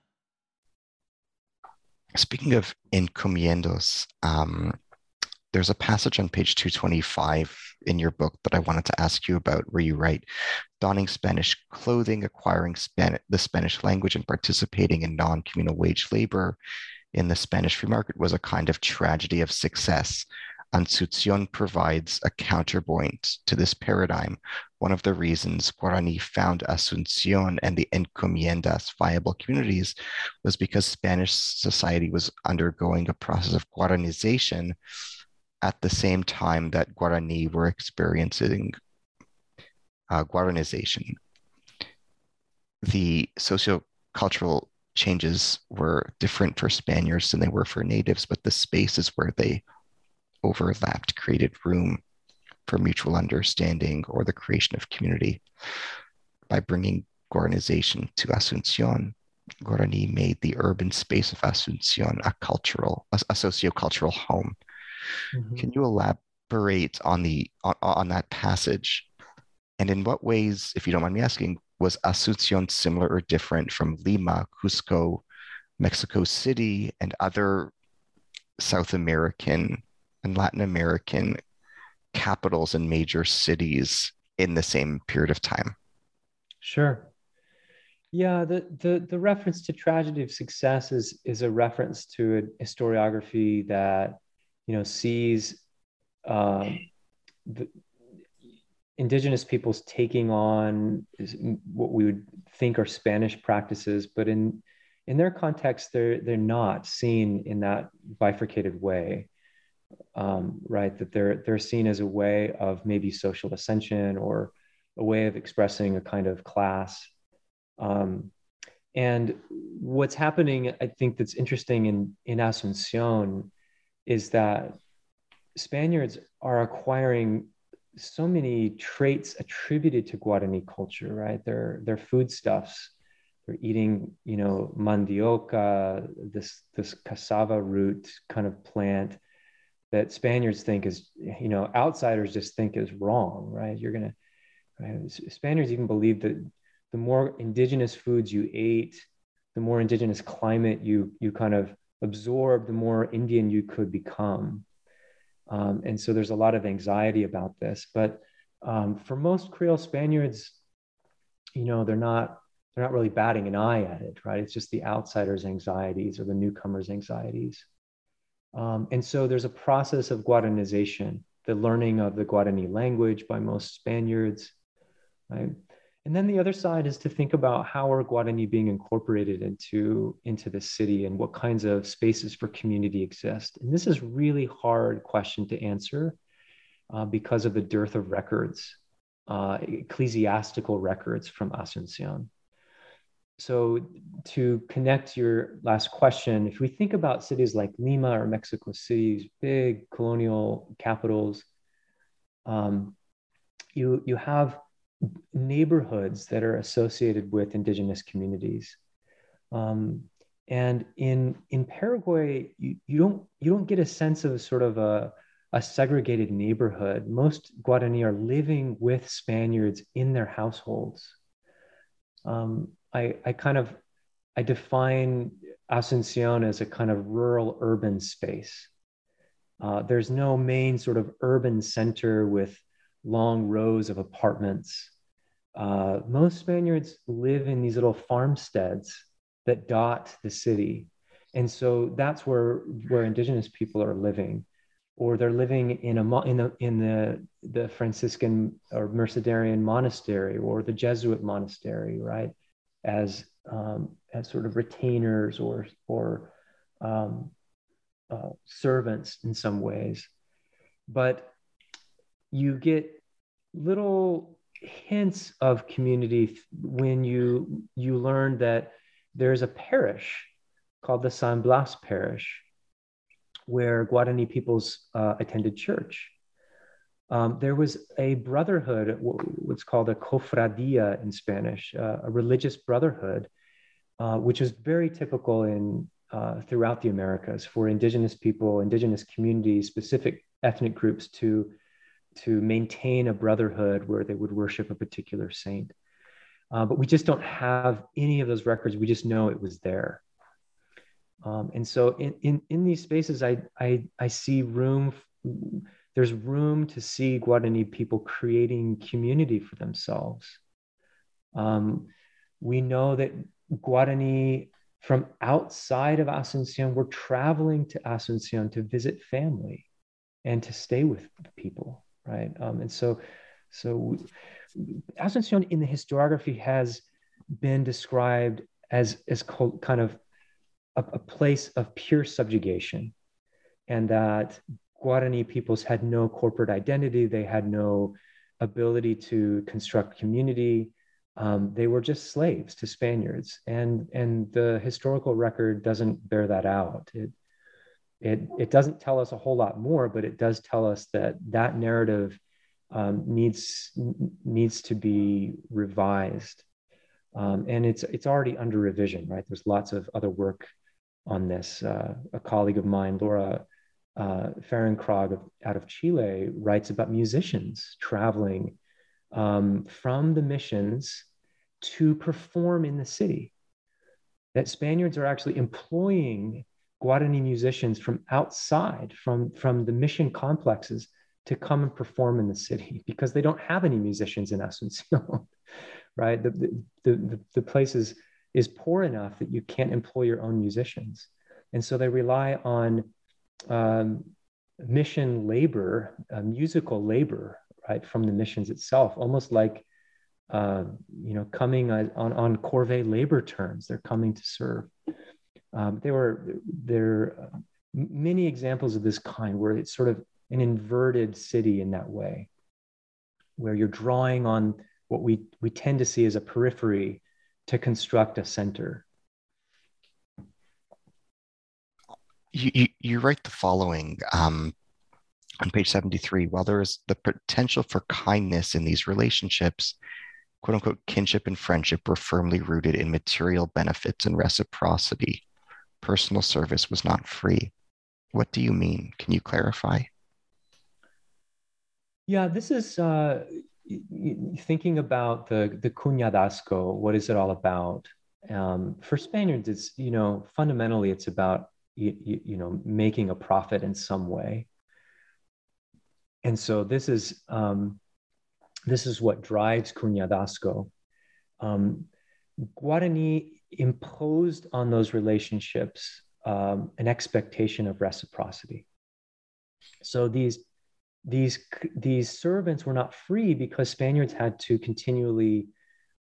Speaking of encomiendos, um, there's a passage on page 225 in your book that I wanted to ask you about where you write donning Spanish clothing, acquiring Span- the Spanish language, and participating in non communal wage labor in the Spanish free market was a kind of tragedy of success. Asuncion provides a counterpoint to this paradigm. One of the reasons Guarani found Asuncion and the encomiendas viable communities was because Spanish society was undergoing a process of Guaranization at the same time that Guarani were experiencing uh, Guaranization. The sociocultural changes were different for Spaniards than they were for natives, but the spaces where they overlapped created room for mutual understanding or the creation of community. By bringing Guaranization to Asuncion, Guarani made the urban space of Asuncion a cultural, a, a sociocultural home. Mm-hmm. Can you elaborate on the on, on that passage? And in what ways, if you don't mind me asking, was Asuncion similar or different from Lima, Cusco, Mexico City, and other South American and Latin American capitals and major cities in the same period of time. Sure. Yeah, the, the, the reference to tragedy of success is, is a reference to a historiography that, you know, sees um, the indigenous peoples taking on what we would think are Spanish practices, but in in their context, they're they're not seen in that bifurcated way um, right? That they're they're seen as a way of maybe social ascension or a way of expressing a kind of class. Um, and what's happening, I think, that's interesting in in Asuncion is that Spaniards are acquiring so many traits attributed to Guarani culture, right? Their their foodstuffs. They're eating, you know, mandioca, this this cassava root kind of plant that Spaniards think is, you know, outsiders just think is wrong, right? You're gonna, right? Spaniards even believe that the more indigenous foods you ate, the more indigenous climate you you kind of absorb, the more Indian you could become. Um, and so there's a lot of anxiety about this. But um, for most Creole Spaniards, you know, they're not they're not really batting an eye at it, right? It's just the outsider's anxieties or the newcomer's anxieties. Um, and so there's a process of Guaranization, the learning of the Guarani language by most Spaniards, right? And then the other side is to think about how are Guarani being incorporated into, into the city and what kinds of spaces for community exist. And this is really hard question to answer uh, because of the dearth of records, uh, ecclesiastical records from Asuncion. So to connect your last question, if we think about cities like Lima or Mexico City's big colonial capitals, um, you, you have neighborhoods that are associated with indigenous communities. Um, and in in Paraguay, you, you don't you don't get a sense of sort of a, a segregated neighborhood. Most Guarani are living with Spaniards in their households. Um, I, I kind of I define Asuncion as a kind of rural urban space. Uh, there's no main sort of urban center with long rows of apartments. Uh, most Spaniards live in these little farmsteads that dot the city. And so that's where, where indigenous people are living, or they're living in a in the in the the Franciscan or Mercedarian monastery or the Jesuit monastery, right? As um, as sort of retainers or or um, uh, servants in some ways, but you get little hints of community when you you learn that there's a parish called the San Blas Parish where Guarani peoples uh, attended church. Um, there was a brotherhood, what's called a cofradia in Spanish, uh, a religious brotherhood, uh, which is very typical in uh, throughout the Americas for indigenous people, indigenous communities, specific ethnic groups to to maintain a brotherhood where they would worship a particular saint. Uh, but we just don't have any of those records. We just know it was there. Um, and so in, in, in these spaces, I, I, I see room, there's room to see Guarani people creating community for themselves. Um, we know that Guarani from outside of Asuncion were traveling to Asuncion to visit family and to stay with people right? Um, and so, so Asuncion in the historiography has been described as as kind of a, a place of pure subjugation, and that Guarani peoples had no corporate identity, they had no ability to construct community. Um, they were just slaves to Spaniards, and and the historical record doesn't bear that out. It it, it doesn't tell us a whole lot more, but it does tell us that that narrative um, needs needs to be revised, um, and it's it's already under revision. Right, there's lots of other work on this. Uh, a colleague of mine, Laura uh, Fahrenkrog out of Chile, writes about musicians traveling um, from the missions to perform in the city. That Spaniards are actually employing Guarani musicians from outside, from, from the mission complexes to come and perform in the city because they don't have any musicians in Asuncion, right? The, the, the, the place is, is poor enough that you can't employ your own musicians. And so they rely on um, mission labor, uh, musical labor, right, from the missions itself, almost like, uh, you know, coming on, on corvée labor terms. They're coming to serve. Um, there were there are many examples of this kind where it's sort of an inverted city in that way, where you're drawing on what we, we tend to see as a periphery to construct a center. You, you, write the following um, on page 73 while there is the potential for kindness in these relationships, quote unquote, kinship and friendship were firmly rooted in material benefits and reciprocity personal service was not free. What do you mean? Can you clarify? Yeah, this is, uh, thinking about the the cuñadazgo, what is it all about? Um, for Spaniards, it's you know fundamentally it's about you, you, know making a profit in some way, and so this is um, this is what drives cuñadazgo. Um, Guarani imposed on those relationships um, an expectation of reciprocity. So these these these servants were not free because Spaniards had to continually,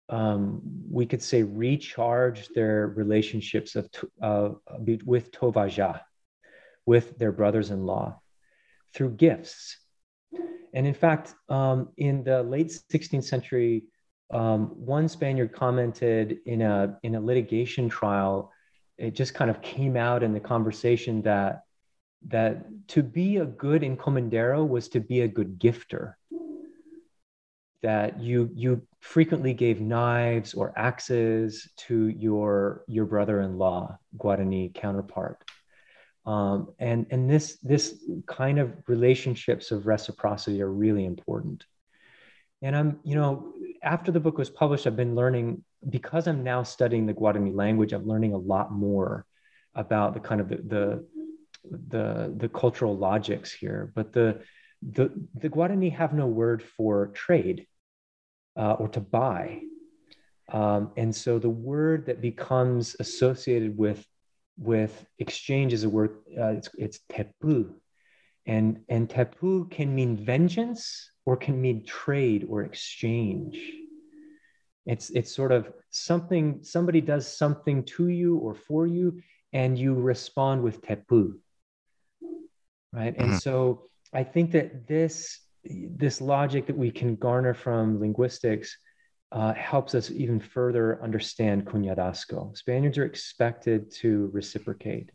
um, we could say, recharge their relationships of uh, with Tovaja, with their brothers-in-law, through gifts. And in fact, um, in the late 16th century, um, one Spaniard commented in a in a litigation trial. It just kind of came out in the conversation that that to be a good encomendero was to be a good gifter that you you frequently gave knives or axes to your your brother-in-law guarani counterpart. Um, and and this this kind of relationships of reciprocity are really important. And i'm you know after the book was published i've been learning because i'm now studying the guarani language i'm learning a lot more about the kind of the, the the the cultural logics here, but the the the Guarani have no word for trade uh, or to buy, um, and so the word that becomes associated with with exchange is a word. Uh, it's it's tepu, and and tepu can mean vengeance or can mean trade or exchange. It's it's sort of something somebody does something to you or for you, and you respond with tepu right mm-hmm. and so i think that this this logic that we can garner from linguistics uh, helps us even further understand cuñadazgo spaniards are expected to reciprocate.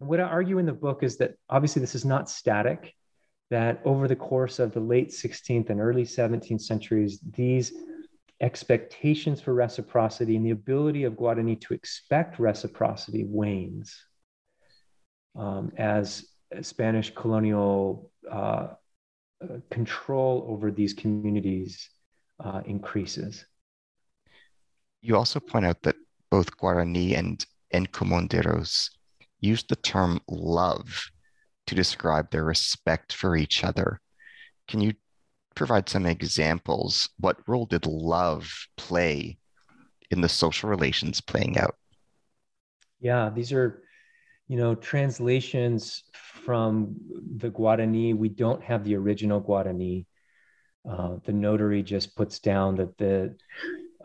And what i argue in the book is that obviously this is not static that over the course of the late 16th and early 17th centuries these expectations for reciprocity and the ability of Guarani to expect reciprocity wanes um, as Spanish colonial uh, control over these communities uh, increases. You also point out that both Guarani and encomenderos use the term love to describe their respect for each other. Can you provide some examples? What role did love play in the social relations playing out? Yeah, these are you know, translations from the Guarani, we don't have the original Guarani. Uh, the notary just puts down that the,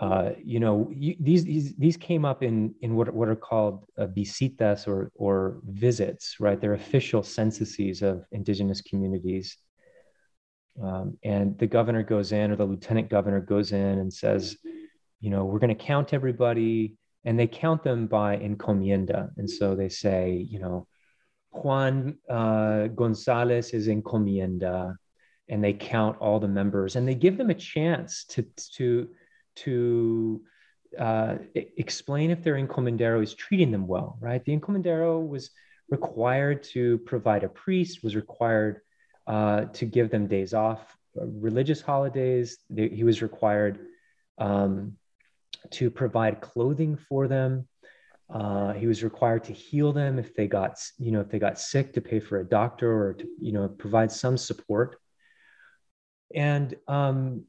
uh, you know, you, these, these these came up in in what what are called uh, visitas or or visits, right? They're official censuses of indigenous communities. Um, and the governor goes in, or the lieutenant governor goes in and says, you know, we're going to count everybody and they count them by encomienda. And so they say, you know, Juan uh, Gonzalez is encomienda, and they count all the members, and they give them a chance to to to uh, explain if their encomendero is treating them well. Right, the encomendero was required to provide a priest, was required uh, to give them days off, religious holidays. They, he was required. Um, to provide clothing for them. Uh, he was required to heal them if they got, you know, if they got sick, to pay for a doctor or to, you know, provide some support. And um,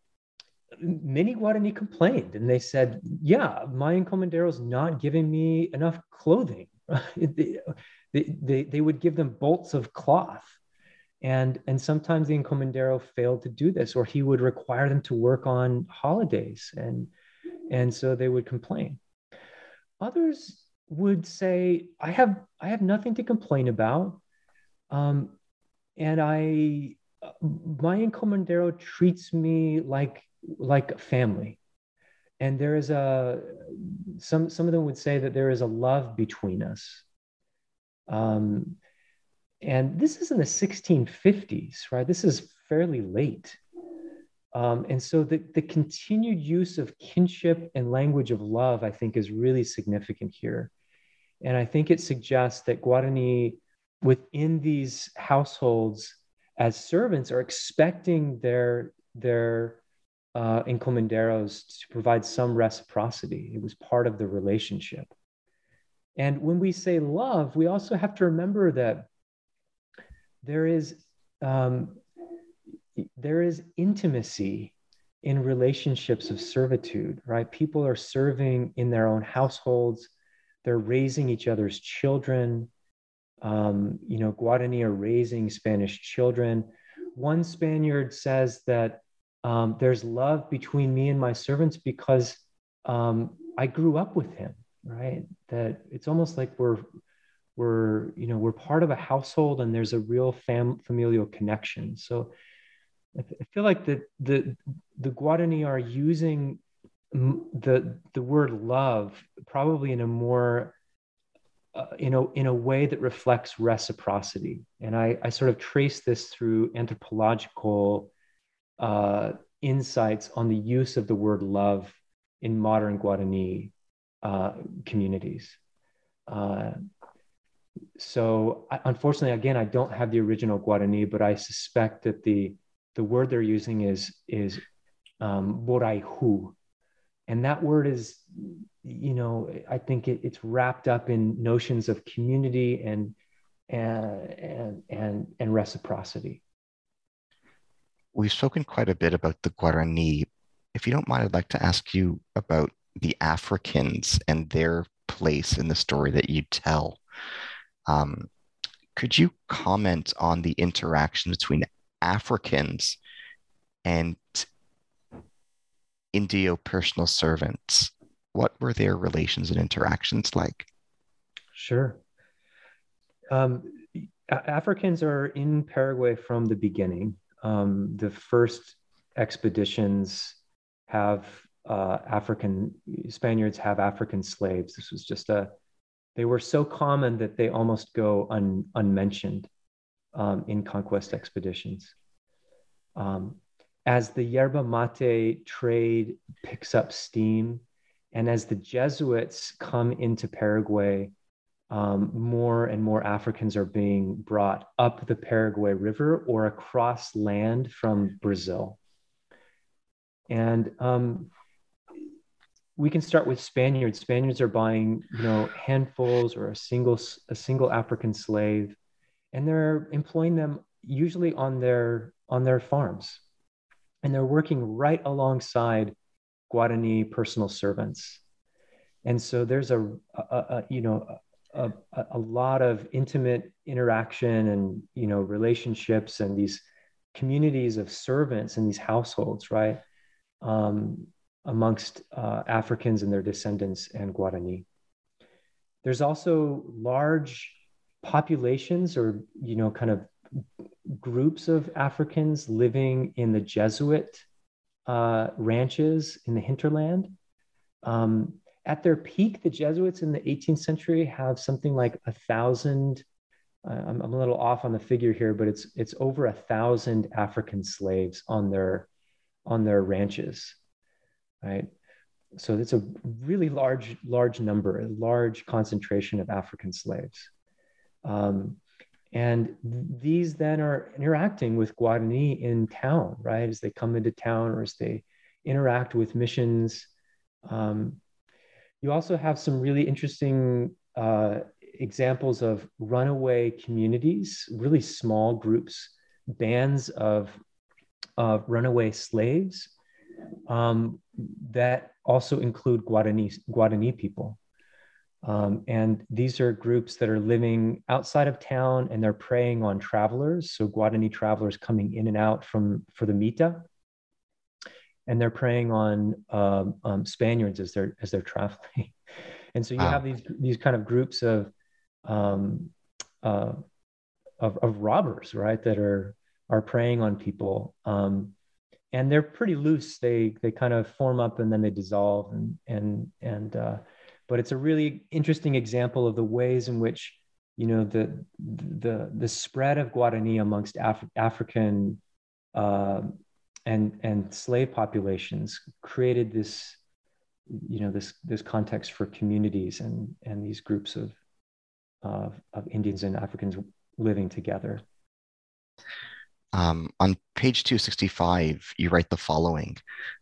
many Guarani complained, and they said, "Yeah, my encomendero is not giving me enough clothing." they, they, they would give them bolts of cloth and and sometimes the encomendero failed to do this or he would require them to work on holidays and and so they would complain. Others would say i have i have nothing to complain about. Um, and i my encomendero treats me like like a family. And there is a some some of them would say that there is a love between us. Um, and this is in the 1650s right? This is fairly late um, and so the, the continued use of kinship and language of love, I think, is really significant here. And I think it suggests that Guarani within these households as servants are expecting their, their uh, encomenderos to provide some reciprocity. It was part of the relationship. And when we say love, we also have to remember that there is um, there is intimacy in relationships of servitude, right? People are serving in their own households. They're raising each other's children. Um, you know, Guarani are raising Spanish children. One Spaniard says that um, there's love between me and my servants because um, I grew up with him, right? That it's almost like we're we're you know we're part of a household and there's a real fam- familial connection. So I, feel like the the the Guarani are using the the word love probably in a more uh, in a in a way that reflects reciprocity. And i i sort of trace this through anthropological uh, insights on the use of the word love in modern guarani uh, communities. Uh, so I, unfortunately again i don't have the original guarani but i suspect that the the word they're using is is um, mborayhu, and that word is you know I think it, it's wrapped up in notions of community and and and and reciprocity. We've spoken quite a bit about the Guarani. If you don't mind, I'd like to ask you about the Africans and their place in the story that you tell. Um, could you comment on the interaction between Africans and Indio personal servants. What were their relations and interactions like? Sure. Um, Africans are in Paraguay from the beginning. Um, the first expeditions have uh, African Spaniards have African slaves. This was just a they were so common that they almost go un, unmentioned um, in conquest expeditions. Um, as the yerba mate trade picks up steam, and as the Jesuits come into Paraguay, um, more and more Africans are being brought up the Paraguay River or across land from Brazil. And um, we can start with Spaniards. Spaniards are buying, you know, handfuls or a single a single African slave, and they're employing them usually on their on their farms, and they're working right alongside Guarani personal servants, and so there's a, a, a you know a, a, lot of intimate interaction and you know relationships and these communities of servants in these households, right? Um, amongst uh, Africans and their descendants and Guarani. There's also large populations or you know kind of groups of Africans living in the Jesuit uh, ranches in the hinterland. Um, at their peak, the Jesuits in the 18th century have something like a thousand. Uh, I'm, I'm, a little off on the figure here, but it's it's over a thousand African slaves on their on their ranches, right? So it's a really large large number, a large concentration of African slaves. Um, and these then are interacting with Guarani in town, right? As they come into town or as they interact with missions. Um, you also have some really interesting uh, examples of runaway communities, really small groups, bands of, of runaway slaves um, that also include Guarani, Guarani people. Um, and these are groups that are living outside of town and they're preying on travelers. So Guarani travelers coming in and out from for the Mita. And they're preying on um, um, Spaniards as they're as they're traveling. and so you wow. have these these kind of groups of, um, uh, of of robbers, right? That are are preying on people. Um, and they're pretty loose. They they kind of form up and then they dissolve and and and uh, but it's a really interesting example of the ways in which you know the the the spread of Guarani amongst Af- African uh, and and slave populations created this you know this this context for communities and and these groups of of, of Indians and Africans living together. Um, on page 265, you write the following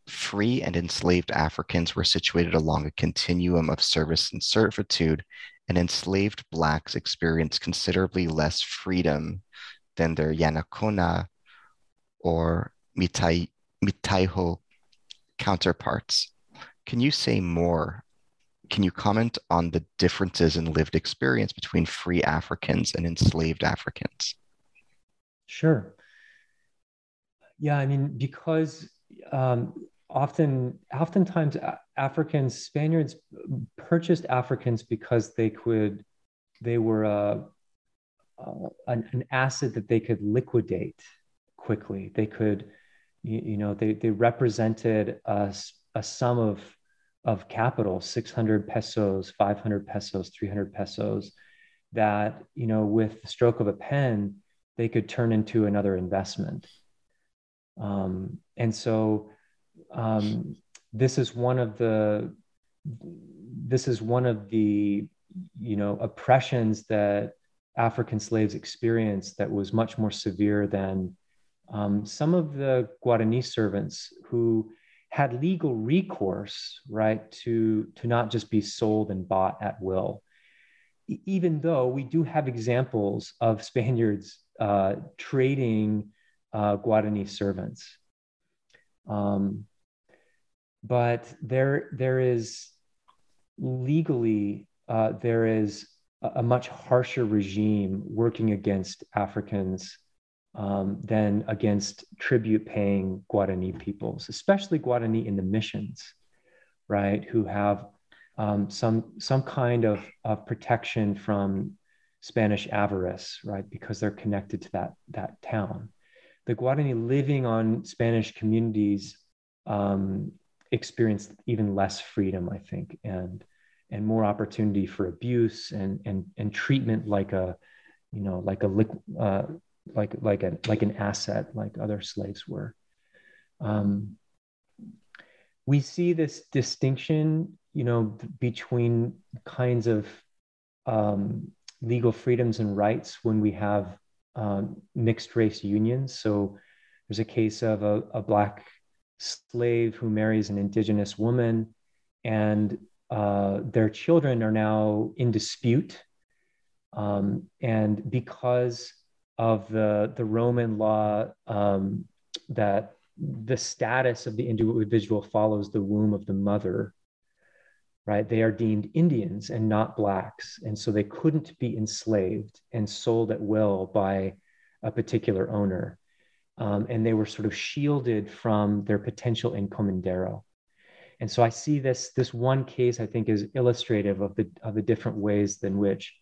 Free and enslaved Africans were situated along a continuum of service and servitude, and enslaved Blacks experienced considerably less freedom than their Yanacona or Mitai, Mitayo counterparts. Can you say more? Can you comment on the differences in lived experience between free Africans and enslaved Africans? Sure. Yeah, I mean, because um, often, oftentimes, Africans, Spaniards purchased Africans because they could, they were a, uh, an, an, asset that they could liquidate quickly. They could, you, you know, they they represented a, a sum of of capital, 600 pesos, 500 pesos, 300 pesos, that you know, with the stroke of a pen, they could turn into another investment. Um, and so um, this is one of the this is one of the you know oppressions that African slaves experienced that was much more severe than um, some of the Guarani servants who had legal recourse, right, to, to not just be sold and bought at will. Even though we do have examples of Spaniards uh, trading uh, servants. Um, but there, there is legally, uh, there is a, a, much harsher regime working against Africans um, than against tribute paying Guarani peoples, especially Guarani in the missions, right, who have um, some, some kind of, of protection from Spanish avarice, right, because they're connected to that, that town the Guarani living on Spanish communities um, experienced even less freedom, I think, and and more opportunity for abuse and and and treatment like a, you know, like a uh, like like a like an asset, like other slaves were. Um, we see this distinction, you know, between kinds of um, legal freedoms and rights when we have um, mixed race unions. So there's a case of a, a, black slave who marries an indigenous woman, and uh, their children are now in dispute. Um, and because of the, the Roman law um, that the status of the individual follows the womb of the mother, right? They are deemed Indians and not Blacks. And so they couldn't be enslaved and sold at will by a particular owner. Um, and they were sort of shielded from their potential encomendero. And so I see this, this one case, I think, is illustrative of the, of the different ways in which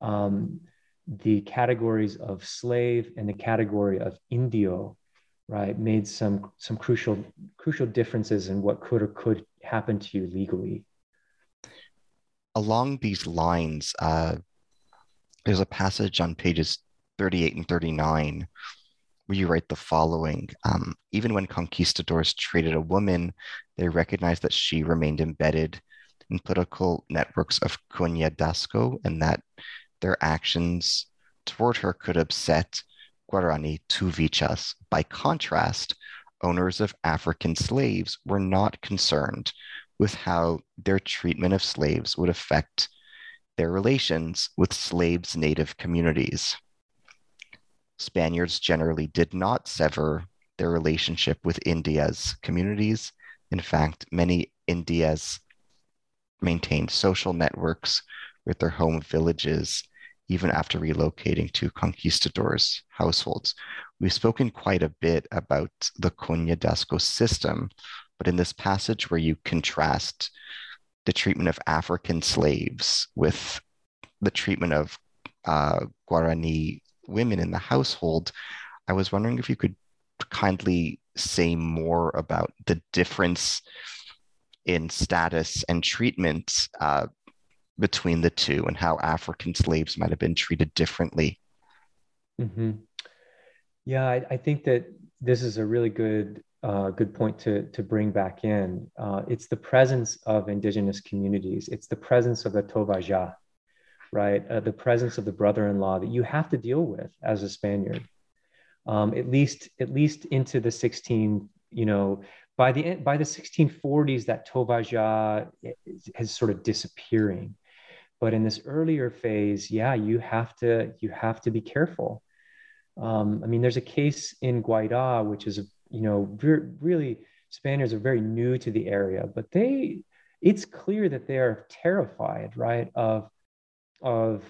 um, the categories of slave and the category of Indio, right, made some, some crucial, crucial differences in what could or could happen to you legally along these lines, uh, there's a passage on pages 38 and 39 where you write the following um, Even when conquistadors traded a woman, they recognized that she remained embedded in political networks of cuñadazgo and that their actions toward her could upset Guarani Tuvichas. By contrast, owners of African slaves were not concerned with how their treatment of slaves would affect their relations with slaves' native communities. Spaniards generally did not sever their relationship with India's communities. In fact, many Indias maintained social networks with their home villages even after relocating to conquistadors' households. We've spoken quite a bit about the cuñadazgo system, but in this passage where you contrast the treatment of African slaves with the treatment of uh, Guarani women in the household, I was wondering if you could kindly say more about the difference in status and treatment uh, between the two and how African slaves might have been treated differently. Mm-hmm. Yeah, I, I, think that this is a really good uh, good point to, to bring back in. Uh, it's the presence of indigenous communities. It's the presence of the Tovaja, right? Uh, the presence of the brother-in-law that you have to deal with as a Spaniard. um, at least at least into the 16 you know by the by the 1640s that Tovaja is sort of disappearing but in this earlier phase yeah you have to you have to be careful. Um, i mean there's a case in guaira which is you know re- really spaniards are very new to the area but they it's clear that they are terrified right of of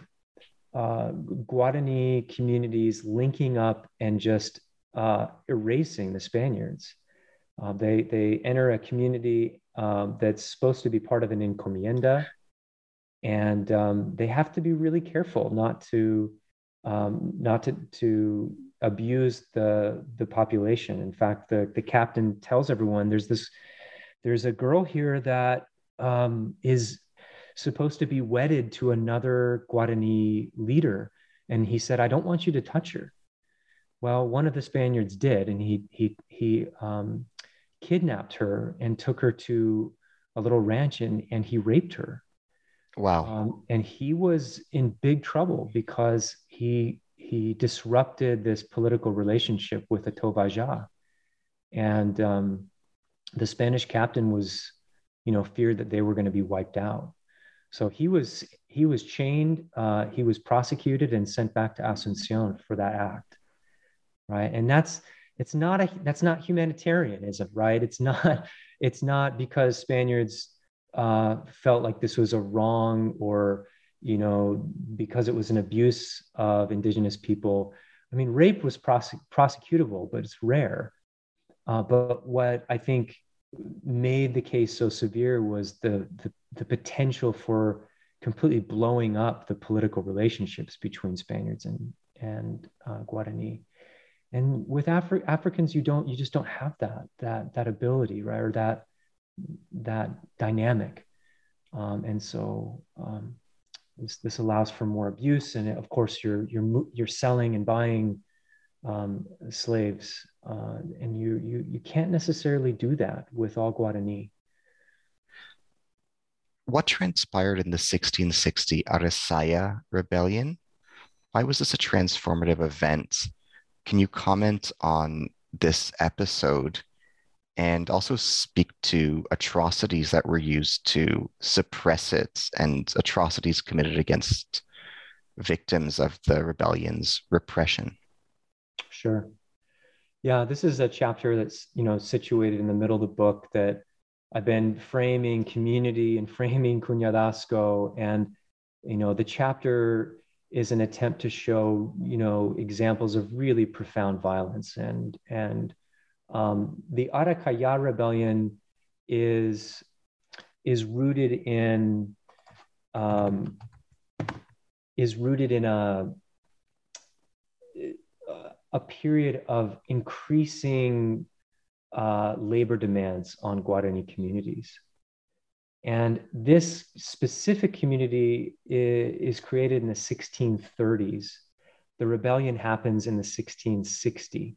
uh, guarani communities linking up and just uh, erasing the spaniards. Uh, they they enter a community um, that's supposed to be part of an encomienda and um, they have to be really careful not to um, not to, to abuse the the population. In fact, the the captain tells everyone there's this there's a girl here that um, is supposed to be wedded to another Guarani leader, and he said, "I don't want you to touch her." Well, one of the Spaniards did, and he he he um, kidnapped her and took her to a little ranch, and and he raped her Wow. Um, and he was in big trouble because he he disrupted this political relationship with the Tovaja. And um, the Spanish captain was, you know, feared that they were going to be wiped out. So he was he was chained, uh, he was prosecuted and sent back to Asuncion for that act, right? And that's it's not a that's not humanitarianism, right? It's not it's not because Spaniards uh, felt like this was a wrong or you know because it was an abuse of indigenous people. I mean rape was prosec- prosecutable but it's rare. Uh, but what i think made the case so severe was the, the, the potential for completely blowing up the political relationships between spaniards and and uh, guarani. And with Afri- africans you don't you just don't have that that that ability right? Or that that dynamic. Um, and so um, this, this allows for more abuse. And of course, you're, you're, you're selling and buying um, slaves. Uh, and you, you, you can't necessarily do that with all Guarani. What transpired in the 1660 Arecaya rebellion? Why was this a transformative event? Can you comment on this episode and also speak to atrocities that were used to suppress it and atrocities committed against victims of the rebellion's repression. Sure. Yeah, this is a chapter that's, you know, situated in the middle of the book that I've been framing community and framing cuñadazgo and you know, the chapter is an attempt to show, you know, examples of really profound violence and and um, the Arecaya rebellion is is rooted in um, is rooted in a a period of increasing uh, labor demands on Guarani communities. And this specific community is, is, created in the 1630s. The rebellion happens in the 1660.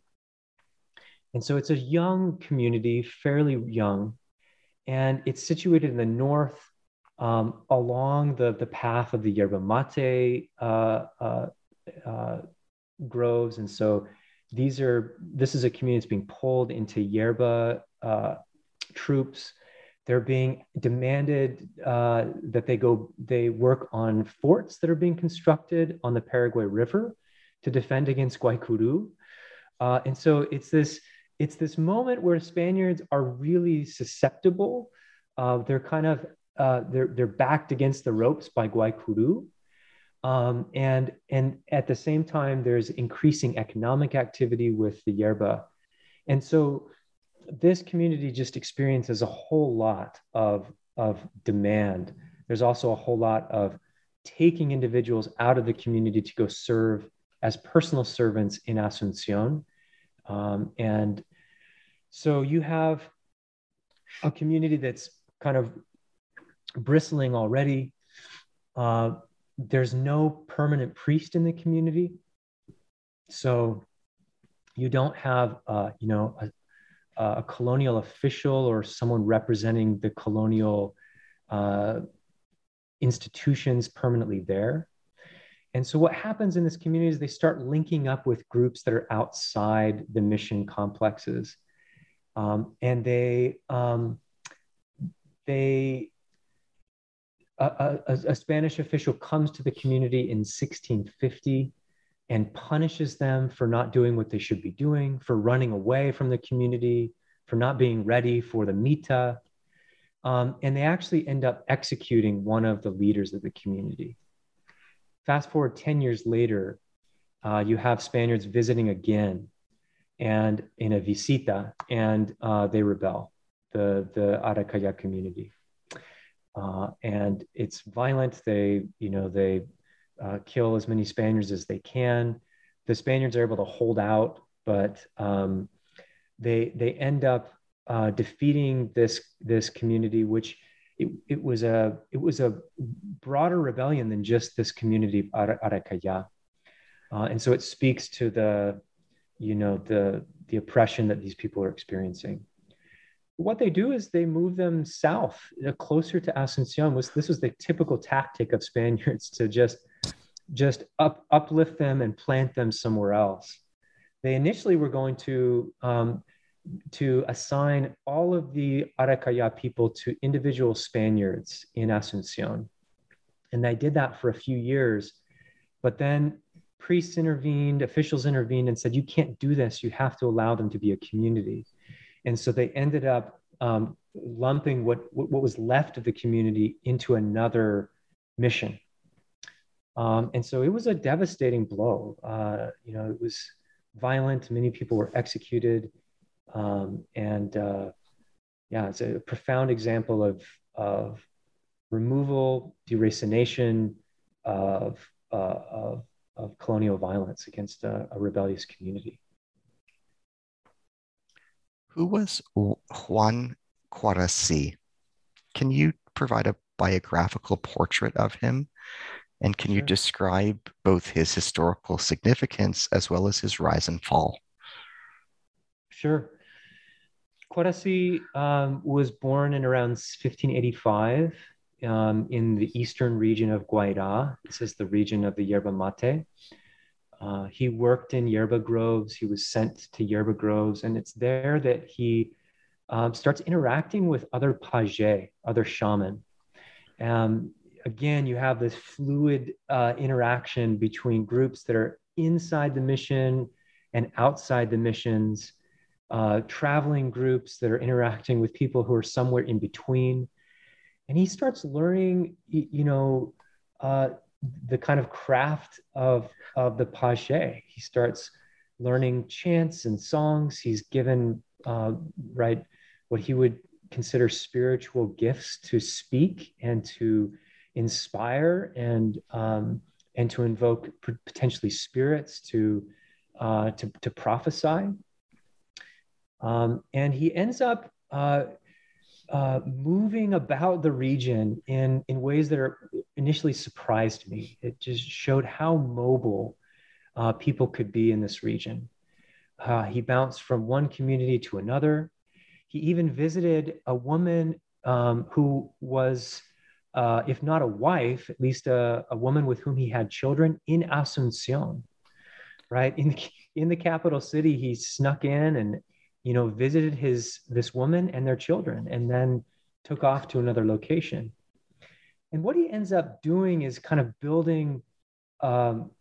And so it's a young community, fairly young, and it's situated in the north um, along the, the path of the yerba mate uh, uh, uh, groves. And so these are, this is a community that's being pulled into yerba uh, troops. They're being demanded uh, that they go, they work on forts that are being constructed on the Paraguay River to defend against Guaycuru. Uh, and so it's this it's this moment where Spaniards are really susceptible. Uh, they're kind of uh, they're they're backed against the ropes by Guaycuru, um, and and at the same time there's increasing economic activity with the yerba, and so this community just experiences a whole lot of of demand. There's also a whole lot of taking individuals out of the community to go serve as personal servants in Asuncion. Um, and so you have a community that's kind of bristling already. Uh, there's no permanent priest in the community. So you don't have, uh, you know, a, a, colonial official or someone representing the colonial uh, institutions permanently there. And so what happens in this community is they start linking up with groups that are outside the mission complexes. Um, and they, um, they, a, a, a, Spanish official comes to the community in 1650 and punishes them for not doing what they should be doing, for running away from the community, for not being ready for the mita. Um, and they actually end up executing one of the leaders of the community. Fast forward 10 years later, uh, you have Spaniards visiting again and in a visita, and uh, they rebel, the, the Arecaya community. Uh, and it's violent. They, you know, they uh, kill as many Spaniards as they can. The Spaniards are able to hold out, but um, they they end up uh, defeating this this community, which it, it was a it was a broader rebellion than just this community of Arecaya. Uh, and so it speaks to the you know the the oppression that these people are experiencing. What they do is they move them south uh, closer to asuncion. Was this was the typical tactic of spaniards to just just up uplift them and plant them somewhere else. They initially were going to um, to assign all of the Arecaya people to individual Spaniards in Asuncion. And they did that for a few years. But then priests intervened, officials intervened, and said, You can't do this. You have to allow them to be a community. And so they ended up um, lumping what, what was left of the community into another mission. Um, and so it was a devastating blow. Uh, you know, it was violent. Many people were executed. Um, and uh, yeah, it's a profound example of, of removal, deracination of, uh, of, of, colonial violence against a, a rebellious community. Who was Juan Cuaraci? Can you provide a biographical portrait of him? And can sure. you describe both his historical significance as well as his rise and fall? Sure. Cuaraci um, was born in around 1585 um, in the eastern region of Guaira. This is the region of the yerba mate. Uh, he worked in yerba groves. He was sent to yerba groves, and it's there that he um, starts interacting with other paje, other shaman. Um, again, you have this fluid uh, interaction between groups that are inside the mission and outside the missions uh, traveling groups that are interacting with people who are somewhere in between. And he starts learning, you know, uh, the kind of craft of, of the paje. He starts learning chants and songs. He's given, uh, right, what he would consider spiritual gifts to speak and to inspire and um, and to invoke potentially spirits to uh, to, to prophesy. Um, and he ends up uh, uh, moving about the region in, in ways that are initially surprised me. It just showed how mobile uh, people could be in this region. Uh, he bounced from one community to another. He even visited a woman um, who was, uh, if not a wife, at least a, a woman with whom he had children in Asuncion, right? In, in the capital city, he snuck in and you know, visited his this woman and their children, and then took off to another location. And what he ends up doing is kind of building um,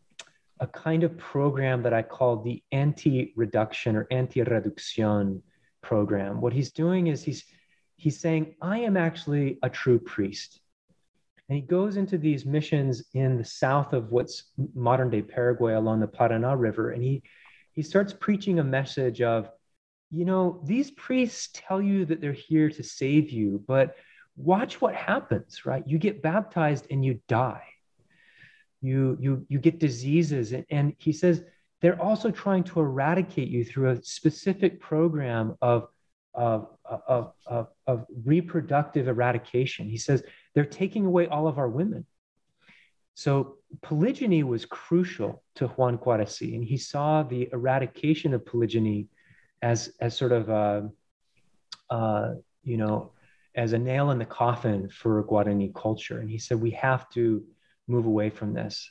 a kind of program that I call the anti-reduction or anti-reduction program. What he's doing is he's he's saying, I am actually a true priest. And he goes into these missions in the south of what's modern day Paraguay along the Paraná River. And he, he starts preaching a message of you know, these priests tell you that they're here to save you, but watch what happens, right? You get baptized and you die. You you you get diseases and, and he says they're also trying to eradicate you through a specific program of of, of, of, of reproductive eradication. He says they're taking away all of our women. So polygyny was crucial to Juan Cuaraci, and he saw the eradication of polygyny as as sort of a, uh, you know as a nail in the coffin for Guarani culture. And he said we have to move away from this.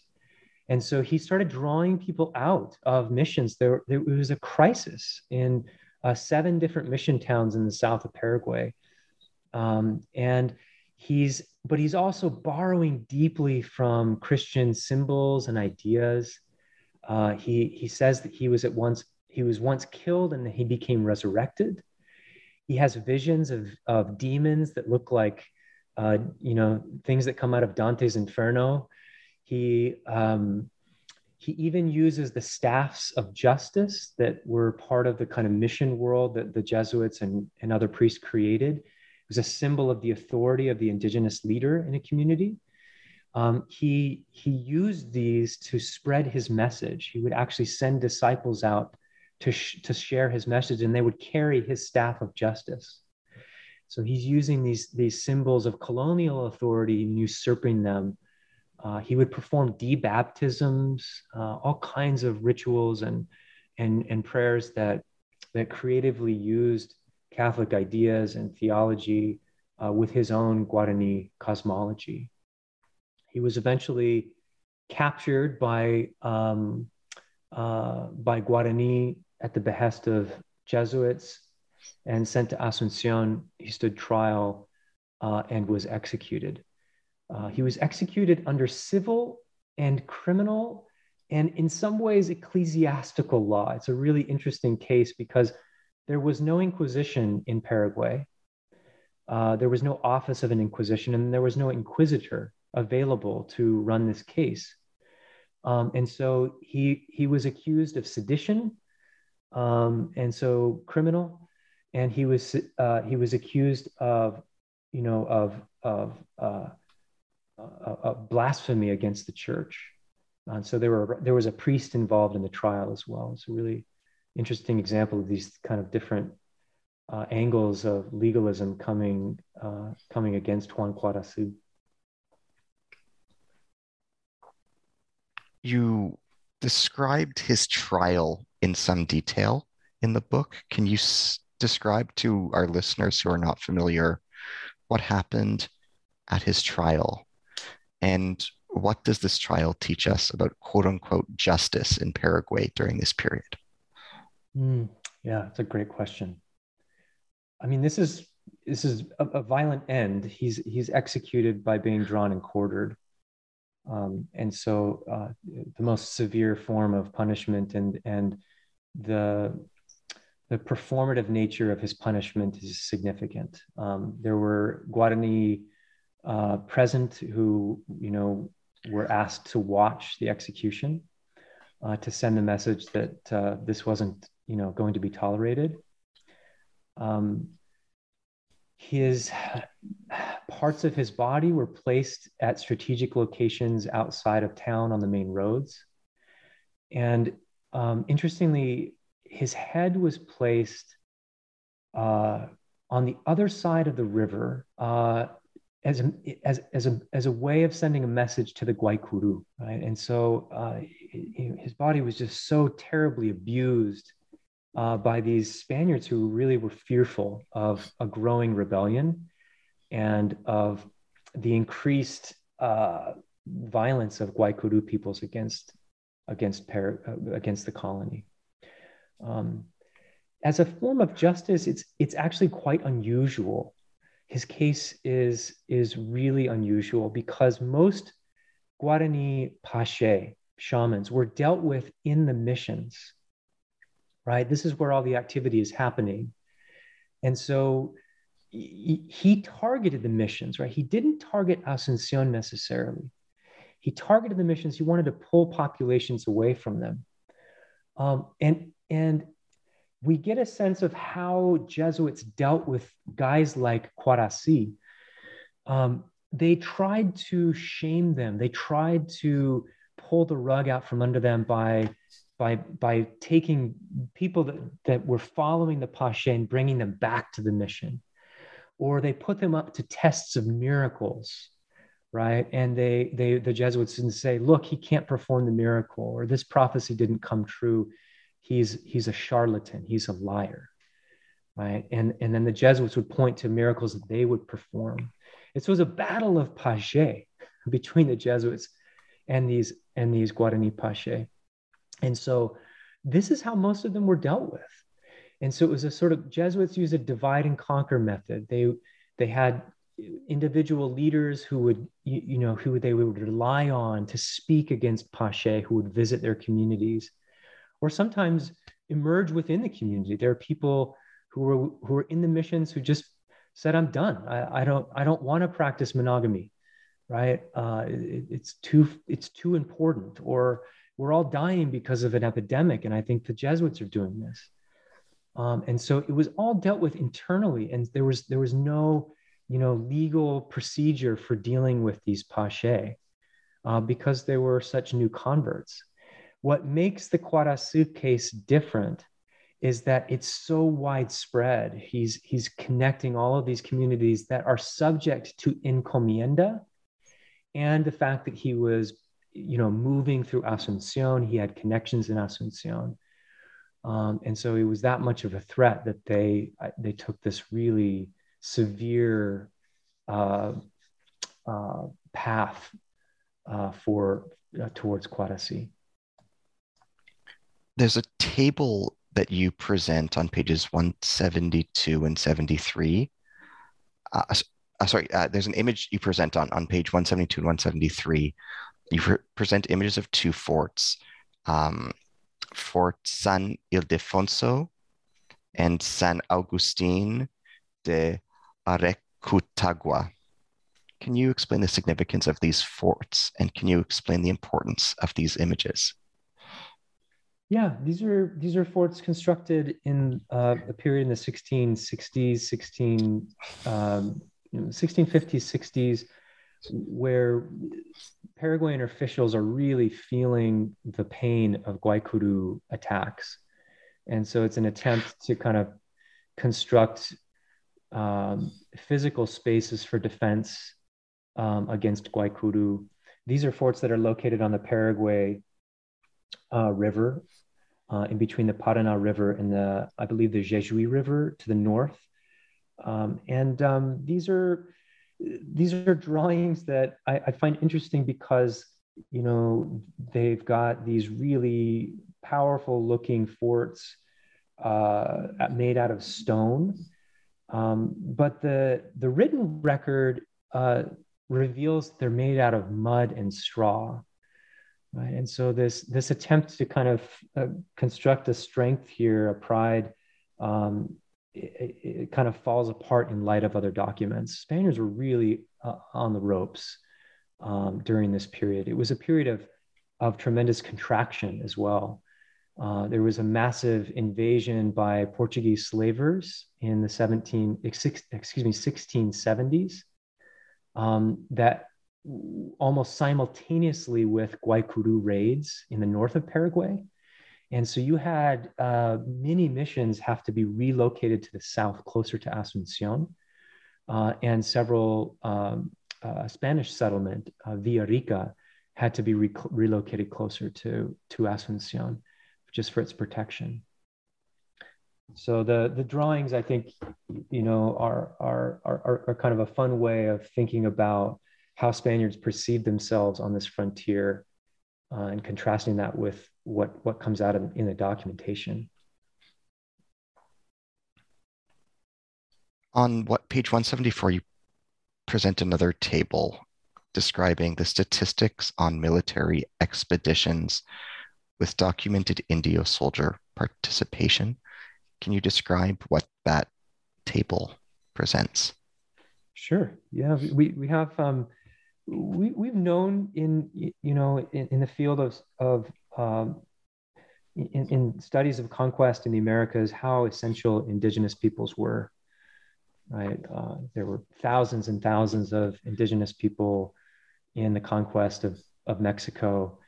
And so he started drawing people out of missions. There, there was a crisis in uh, seven different mission towns in the south of Paraguay. Um, and he's, but he's also borrowing deeply from Christian symbols and ideas. Uh, he, he says that he was at once, he was once killed and he became resurrected. He has visions of, of demons that look like, uh, you know, things that come out of Dante's Inferno he um, he even uses the staffs of justice that were part of the kind of mission world that the Jesuits and, and other priests created. It was a symbol of the authority of the indigenous leader in a community. Um, he he used these to spread his message. He would actually send disciples out to sh- to share his message, and they would carry his staff of justice. So he's using these these symbols of colonial authority and usurping them uh, he would perform debaptisms, uh, all kinds of rituals and, and, and prayers that, that creatively used Catholic ideas and theology uh, with his own Guarani cosmology. He was eventually captured by, um, uh, by Guarani at the behest of Jesuits and sent to Asuncion. He stood trial uh, and was executed. Uh, he was executed under civil and criminal and in some ways ecclesiastical law. It's a really interesting case because there was no inquisition in Paraguay. Uh, there was no office of an inquisition, and there was no inquisitor available to run this case. Um, and so he he was accused of sedition, um, and so criminal, and he was uh, he was accused of, you know, of of uh, a, blasphemy against the church. And so there were there was a priest involved in the trial as well. It's a really interesting example of these kind of different uh, angles of legalism coming uh, coming against Juan Guarazu. You described his trial in some detail in the book. Can you s- describe to our listeners who are not familiar what happened at his trial? And what does this trial teach us about quote unquote justice in Paraguay during this period? Mm, yeah, it's a great question. I mean, this is this is a, a, violent end. He's he's executed by being drawn and quartered, um, and so uh, the most severe form of punishment and and the the performative nature of his punishment is significant. Um, there were Guarani uh, present who you know were asked to watch the execution uh, to send the message that uh, this wasn't you know going to be tolerated. Um, his parts of his body were placed at strategic locations outside of town on the main roads, and um, interestingly, his head was placed uh, on the other side of the river uh, as a, as, as, a, as a way of sending a message to the Guaycuru, right? And so uh, his body was just so terribly abused uh, by these Spaniards who really were fearful of a growing rebellion and of the increased uh, violence of Guaycuru peoples against against uh, against the colony. Um, as a form of justice, it's it's actually quite unusual his case is is really unusual because most Guarani paje shamans were dealt with in the missions, right? This is where all the activity is happening. And so he targeted the missions, right? He didn't target Asuncion necessarily. He targeted the missions. He wanted to pull populations away from them. Um, and, and we get a sense of how Jesuits dealt with guys like Cuaraci. Um, they tried to shame them. They tried to pull the rug out from under them by by by taking people that, that were following the paje and bringing them back to the mission, or they put them up to tests of miracles, right? And they they the Jesuits didn't say, "Look, he can't perform the miracle," or "This prophecy didn't come true." he's he's a charlatan he's a liar right and and then the jesuits would point to miracles that they would perform it was a battle of paje between the jesuits and these and these Guarani paje. And so this is how most of them were dealt with. And so it was a sort of Jesuits used a divide and conquer method. They they had individual leaders who would you, you know who they would rely on to speak against paje who would visit their communities or sometimes emerge within the community. There are people who were who were in the missions who just said, "I'm done. I, I don't I don't want to practice monogamy, right? Uh, it, it's too it's too important." Or we're all dying because of an epidemic, and I think the Jesuits are doing this. Um, and so it was all dealt with internally, and there was there was no you know legal procedure for dealing with these paje uh, because they were such new converts. What makes the Quarasu case different is that it's so widespread. He's he's connecting all of these communities that are subject to encomienda, and the fact that he was, you know, moving through Asuncion. He had connections in Asuncion, um, and so it was that much of a threat that they they took this really severe uh, uh, path uh, for uh, towards Cuaraci there's a table that you present on pages 172 and 73. Uh, uh, sorry, there's an image you present on, on page 172 and 173. You pre- present images of two forts um, Fort San Ildefonso and San Agustin de Arecutagua. Can you explain the significance of these forts and can you explain the importance of these images? Yeah, these are these are forts constructed in uh, a period in the 1660s, 16, um, 1650s, 60s, where Paraguayan officials are really feeling the pain of Guaycuru attacks, and so it's an attempt to kind of construct um, physical spaces for defense um, against Guaycuru. These are forts that are located on the Paraguay uh, River uh, in between the Paraná River and the, I believe, the Jejuí River to the north. Um, and um, these are these are drawings that I, I, find interesting because you know they've got these really powerful looking forts uh, made out of stone. Um, but the the written record uh, reveals they're made out of mud and straw right? And so this this attempt to kind of uh, construct a strength here a pride um, it, it, kind of falls apart in light of other documents. Spaniards were really uh, on the ropes um, during this period. It was a period of of tremendous contraction as well uh, there was a massive invasion by Portuguese slavers in the 17, excuse me, 1670s um, that almost simultaneously with Guaicuru raids in the north of Paraguay. And so you had uh, many missions have to be relocated to the south, closer to Asuncion, uh, and several um, uh, Spanish settlement, uh, Villarrica, had to be re- relocated closer to, to Asuncion, just for its protection. So the the drawings, I think, you know, are are are, are kind of a fun way of thinking about how Spaniards perceive themselves on this frontier uh, and contrasting that with what, what comes out of, in the documentation. On what page 174, you present another table describing the statistics on military expeditions with documented Indio soldier participation. Can you describe what that table presents? Sure. Yeah, we, we have um, we, we've known in you know in, in the field of of um, in, in, studies of conquest in the Americas how essential indigenous peoples were. Right, uh, there were thousands and thousands of indigenous people in the conquest of of Mexico,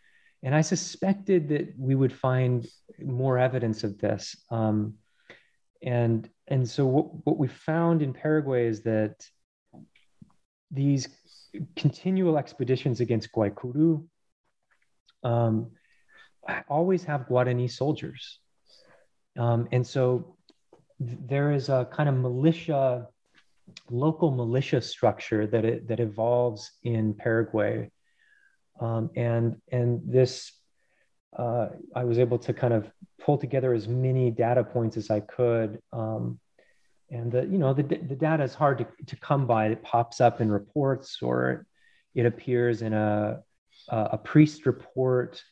and I suspected that we would find more evidence of this. Um, and and so what, what we found in Paraguay is that these continual expeditions against Guaycuru um, always have Guarani soldiers. Um, and so there is a kind of militia, local militia structure that, it, that evolves in Paraguay Um, and and this, uh, I was able to kind of pull together as many data points as I could. Um, and the, you know, the, the data is hard to, to come by. It pops up in reports or it appears in a, a priest report.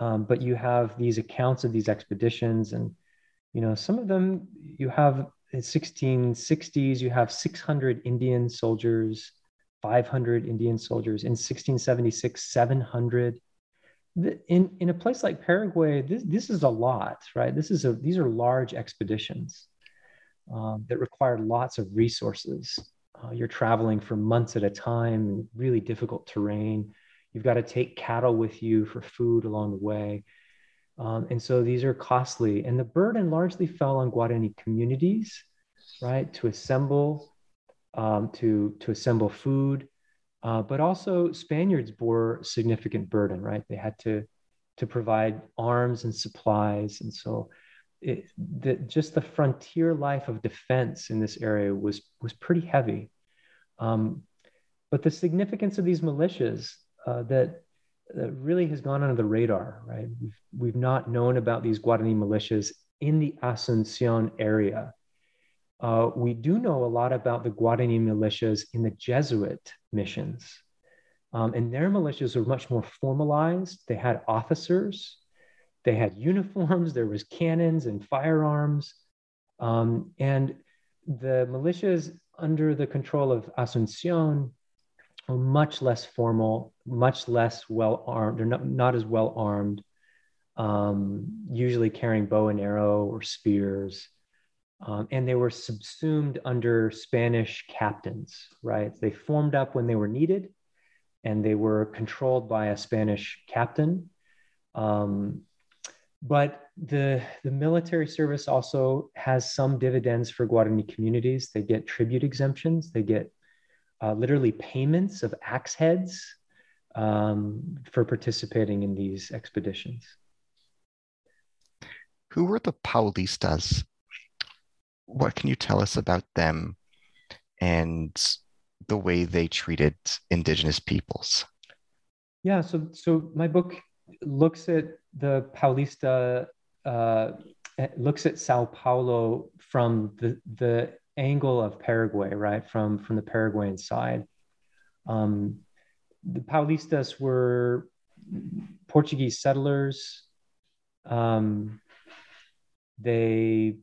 Um, but you have these accounts of these expeditions and, you know, some of them you have in 1660s, you have 600 Indian soldiers, 500 Indian soldiers. In 1676, 700. In, in a place like Paraguay, this, this is a lot, right? This is a, these are large expeditions um, that require lots of resources. Uh, you're traveling for months at a time, really difficult terrain. You've got to take cattle with you for food along the way. Um, and so these are costly. And the burden largely fell on Guarani communities, right, to assemble, um, to, to assemble food. Uh, but also Spaniards bore significant burden, right? They had to, to provide arms and supplies. And so it, the, just the frontier life of defense in this area was, was pretty heavy. Um, but the significance of these militias uh, that, that really has gone under the radar, right? We've, we've not known about these Guarani militias in the Asuncion area. Uh, we do know a lot about the Guarani militias in the Jesuit missions. Um, and their militias were much more formalized. They had officers, they had uniforms, there was cannons and firearms. Um, and the militias under the control of Asuncion were much less formal, much less well armed. They're not, not as well armed, um, usually carrying bow and arrow or spears. Um, and they were subsumed under Spanish captains, right? They formed up when they were needed and they were controlled by a Spanish captain. Um, but the, the military service also has some dividends for Guarani communities. They get tribute exemptions, they get uh, literally payments of axe heads um, for participating in these expeditions. Who were the Paulistas? What can you tell us about them and the way they treated indigenous peoples? Yeah, so so my book looks at the Paulista, uh, looks at Sao Paulo from the, the angle of Paraguay, right? From, from the Paraguayan side. Um, the Paulistas were Portuguese settlers. Um, they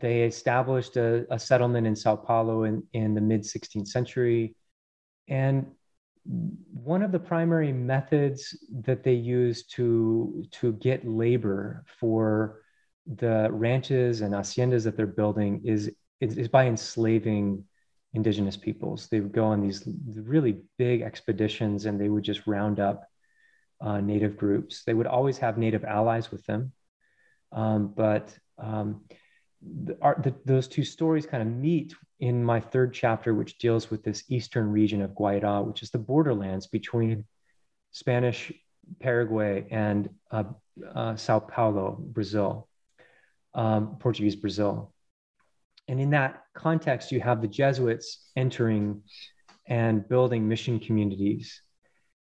they established a, a, settlement in Sao Paulo in, in the mid 16th century. And one of the primary methods that they use to to get labor for the ranches and haciendas that they're building is is, is by enslaving indigenous peoples. They would go on these really big expeditions and they would just round up uh, native groups. They would always have native allies with them, um, but um, the, the, those two stories kind of meet in my third chapter, which deals with this eastern region of Guairá, which is the borderlands between Spanish Paraguay and uh, uh, Sao Paulo, Brazil, um, Portuguese Brazil. And in that context, you have the Jesuits entering and building mission communities,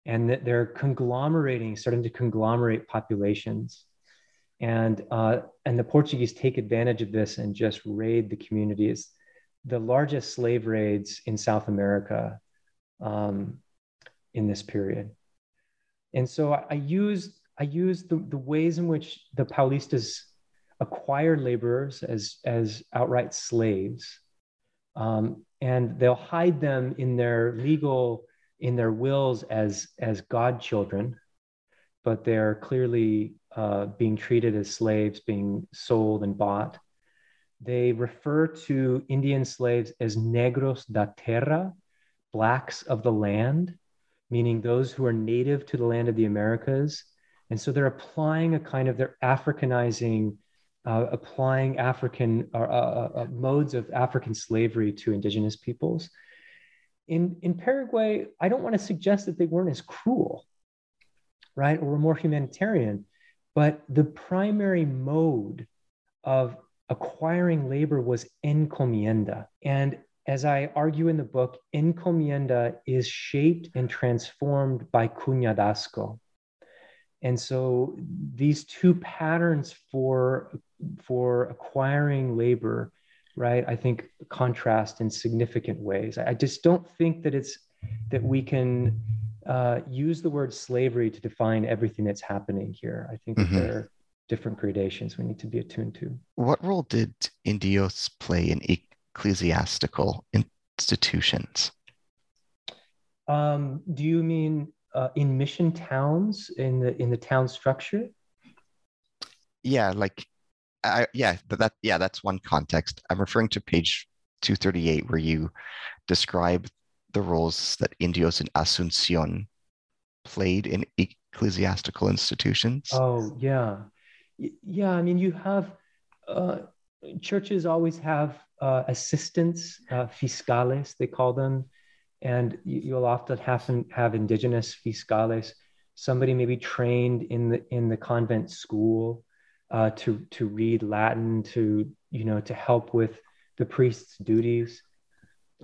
and that they're conglomerating, starting to conglomerate populations. And, uh, and the Portuguese take advantage of this and just raid the communities the largest slave raids in South America um, in this period. And so I, I I used the, the ways in which the Paulistas acquire laborers as, as outright slaves. Um, and they'll hide them in their legal, in their wills as, as godchildren, but they're clearly uh, being treated as slaves, being sold and bought they refer to Indian slaves as negros da terra, blacks of the land, meaning those who are native to the land of the Americas. And so they're applying a kind of, they're Africanizing, uh, applying African uh, uh, uh, modes of African slavery to indigenous peoples. In, in Paraguay, I don't want to suggest that they weren't as cruel, right, or were more humanitarian, but the primary mode of acquiring labor was encomienda. And as I argue in the book, encomienda is shaped and transformed by cuñadazgo. And so these two patterns for, for acquiring labor, right, I think contrast in significant ways. I just don't think that it's that we can uh, use the word slavery to define everything that's happening here. I think mm-hmm. there are different gradations we need to be attuned to. What role did indios play in ecclesiastical institutions? Um, do you mean uh, in mission towns in the in the town structure? Yeah, like, I, yeah, but that yeah, that's one context. I'm referring to page 238 where you describe the roles that indios in Asuncion played in ecclesiastical institutions. Oh yeah, yeah. I mean, you have uh, churches always have uh, assistants, uh, fiscales, they call them, and you'll often have have indigenous fiscales, somebody maybe trained in the in the convent school uh, to to read Latin, to you know to help with the priest's duties.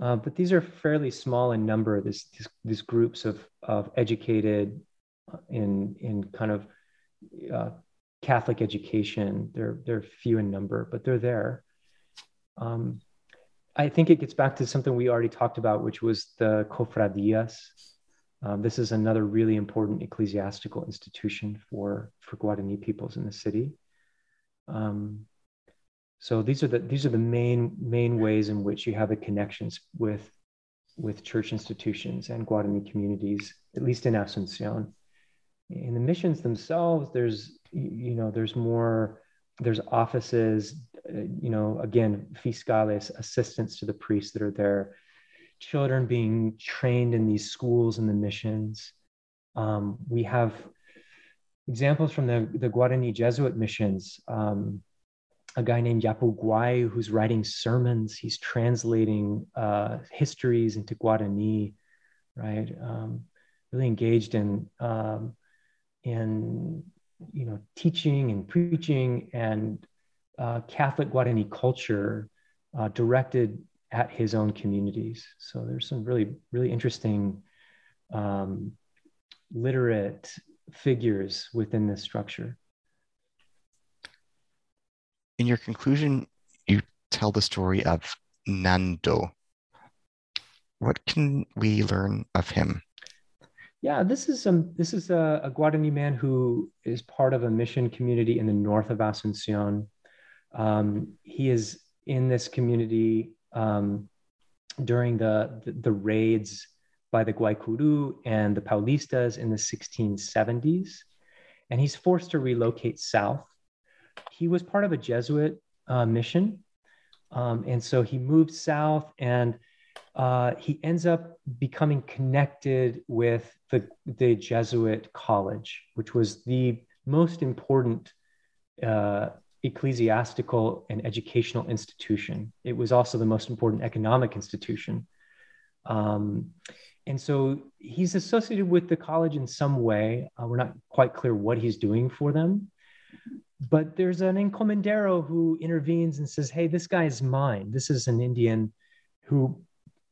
Uh, but these are fairly small in number. This, this these groups of of educated uh, in in kind of uh, Catholic education. They're they're few in number, but they're there. Um, I think it gets back to something we already talked about, which was the cofradías. Um, this is another really important ecclesiastical institution for for Guarani peoples in the city. Um, so these are the these are the main main ways in which you have the connections with with church institutions and Guarani communities, at least in Asuncion. In the missions themselves, there's you know there's more there's offices uh, you know, again, fiscales, assistants to the priests that are there, children being trained in these schools and the missions. Um, we have examples from the, the Guarani Jesuit missions. Um, a guy named Yapuguay who's writing sermons. He's translating uh, histories into Guarani, right? Um, really engaged in um, in you know teaching and preaching and uh, Catholic Guarani culture uh, directed at his own communities. So there's some really, really interesting um, literate figures within this structure. In your conclusion, you tell the story of Nando. What can we learn of him? Yeah, this is some. This is a, a Guarani man who is part of a mission community in the north of Asuncion. Um, he is in this community um, during the, the, the raids by the Guaycuru and the Paulistas in the 1670s, and he's forced to relocate south. He was part of a Jesuit uh, mission, um, and so he moved south, and uh, he ends up becoming connected with the, the Jesuit college, which was the most important uh, ecclesiastical and educational institution. It was also the most important economic institution. Um, and so he's associated with the college in some way. Uh, we're not quite clear what he's doing for them. But there's an encomendero who intervenes and says, Hey, this guy is mine. This is an Indian who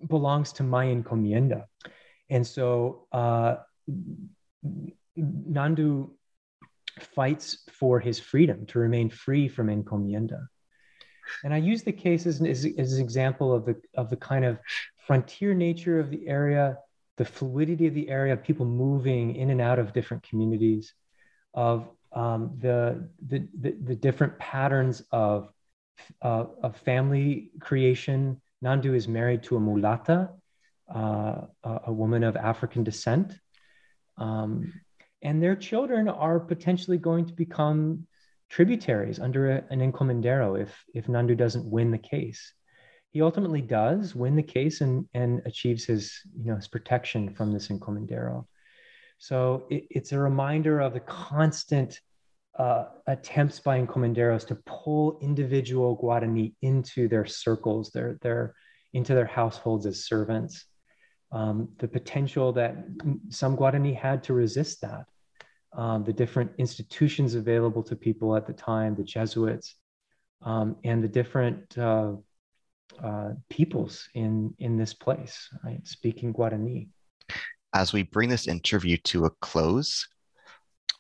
belongs to my encomienda. And so uh, Nandu fights for his freedom to remain free from encomienda. And I use the case as, as, as, an example of the, of the kind of frontier nature of the area, the fluidity of the area, people moving in and out of different communities, of um, the, the, the, the, different patterns of, uh, of family creation. Nandu is married to a mulata, uh, a, a woman of African descent. Um, and their children are potentially going to become tributaries under a, an encomendero if if Nandu doesn't win the case. He ultimately does win the case and and achieves his you know his protection from this encomendero. So it, it's a reminder of the constant uh, attempts by encomenderos to pull individual Guarani into their circles, their their into their households as servants. Um, the potential that some Guarani had to resist that um, the different institutions available to people at the time, the Jesuits, um, and the different uh, uh, peoples in in this place, right? Speaking Guarani. As we bring this interview to a close,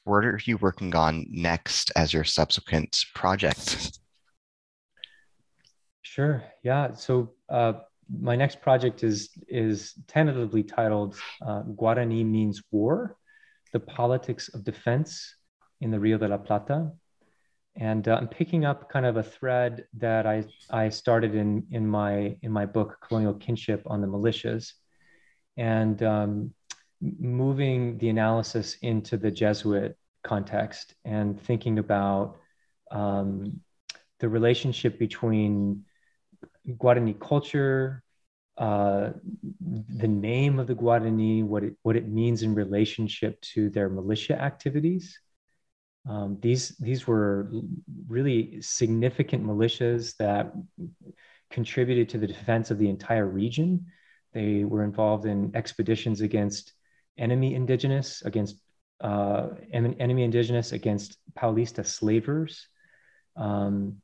what are you working on next as your subsequent project? Sure. Yeah. So uh, my next project is is tentatively titled uh, Guarani means war: the politics of defense in the Rio de la Plata. And uh, I'm picking up kind of a thread that I I started in in my in my book Colonial Kinship on the militias, and um, moving the analysis into the Jesuit context and thinking about um, the relationship between Guarani culture, uh, the name of the Guarani, what it, what it means in relationship to their militia activities. Um, these, these were really significant militias that contributed to the defense of the entire region. They were involved in expeditions against enemy indigenous, against uh, enemy indigenous, against Paulista slavers. Um,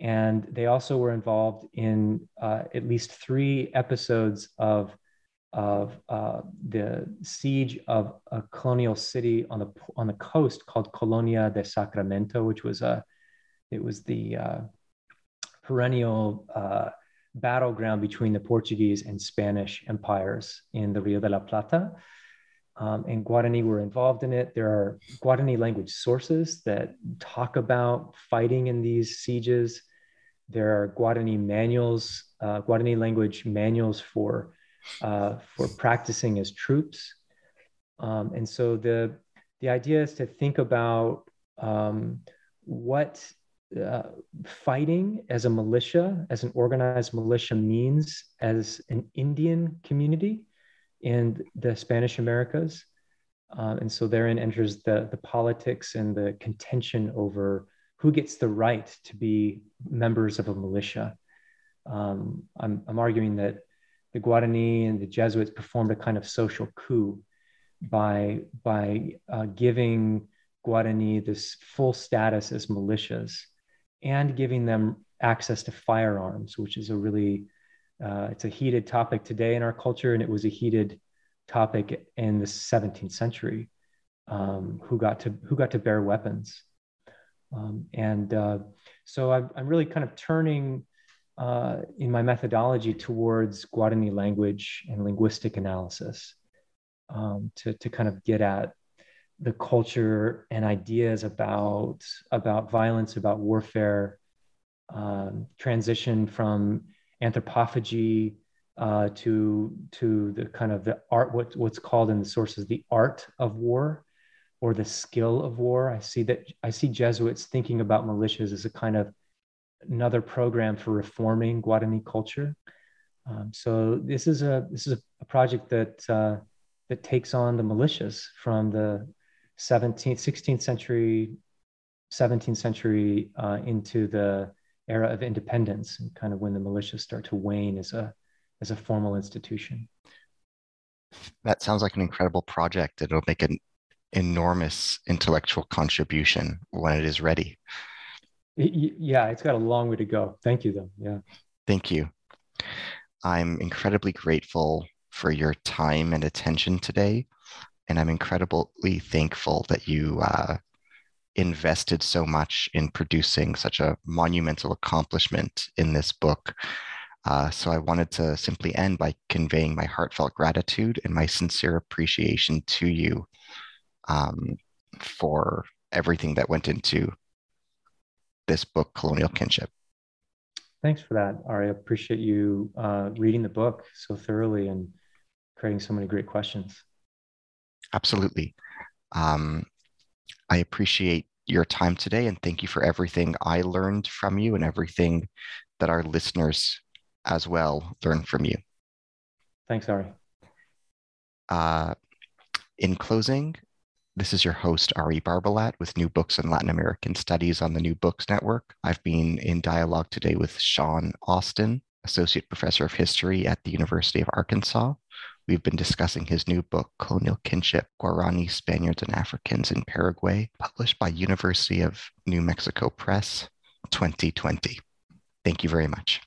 and they also were involved in uh, at least three episodes of of uh, the siege of a colonial city on the on the coast called Colonia de Sacramento, which was a it was the uh, perennial uh, battleground between the Portuguese and Spanish empires in the Rio de la Plata. Um, and Guarani were involved in it. There are Guarani language sources that talk about fighting in these sieges. There are Guarani manuals, uh, Guarani language manuals for uh, for practicing as troops. Um, and so the the idea is to think about um, what uh, fighting as a militia, as an organized militia, means as an Indian community in the Spanish Americas. Um, and so therein enters the, the politics and the contention over who gets the right to be members of a militia. Um, I'm, I'm arguing that the Guarani and the Jesuits performed a kind of social coup by, by uh, giving Guarani this full status as militias and giving them access to firearms, which is a really uh, it's a heated topic today in our culture, and it was a heated topic in the 17th century. Um, who got to who got to bear weapons, um, and uh, so I'm, I'm really kind of turning uh, in my methodology towards Guarani language and linguistic analysis um, to, to kind of get at the culture and ideas about, about violence, about warfare, um, transition from anthropophagy uh, to, to the kind of the art, what, what's called in the sources, the art of war or the skill of war. I see that I see Jesuits thinking about militias as a kind of another program for reforming Guarani culture. Um, so this is a this is a, project that uh, that takes on the militias from the 17th, 16th century, 17th century uh, into the era of independence, and kind of when the militias start to wane as a as a formal institution. That sounds like an incredible project. It'll make an enormous intellectual contribution when it is ready yeah, it's got a long way to go. Thank you, though. Yeah. Thank you. I'm incredibly grateful for your time and attention today. And I'm incredibly thankful that you uh, invested so much in producing such a monumental accomplishment in this book. Uh, so I wanted to simply end by conveying my heartfelt gratitude and my sincere appreciation to you um, for everything that went into this book, Colonial Kinship. Thanks for that, Ari. I appreciate you uh, reading the book so thoroughly and creating so many great questions. Absolutely. Um, I appreciate your time today and thank you for everything I learned from you and everything that our listeners as well learn from you. Thanks, Ari. Uh, in closing, this is your host, Ari Barbalat, with New Books in Latin American Studies on the New Books Network. I've been in dialogue today with Shawn Austin, Associate Professor of History at the University of Arkansas. We've been discussing his new book, Colonial Kinship Guarani, Spaniards, and Africans in Paraguay, published by University of New Mexico Press 2020. Thank you very much.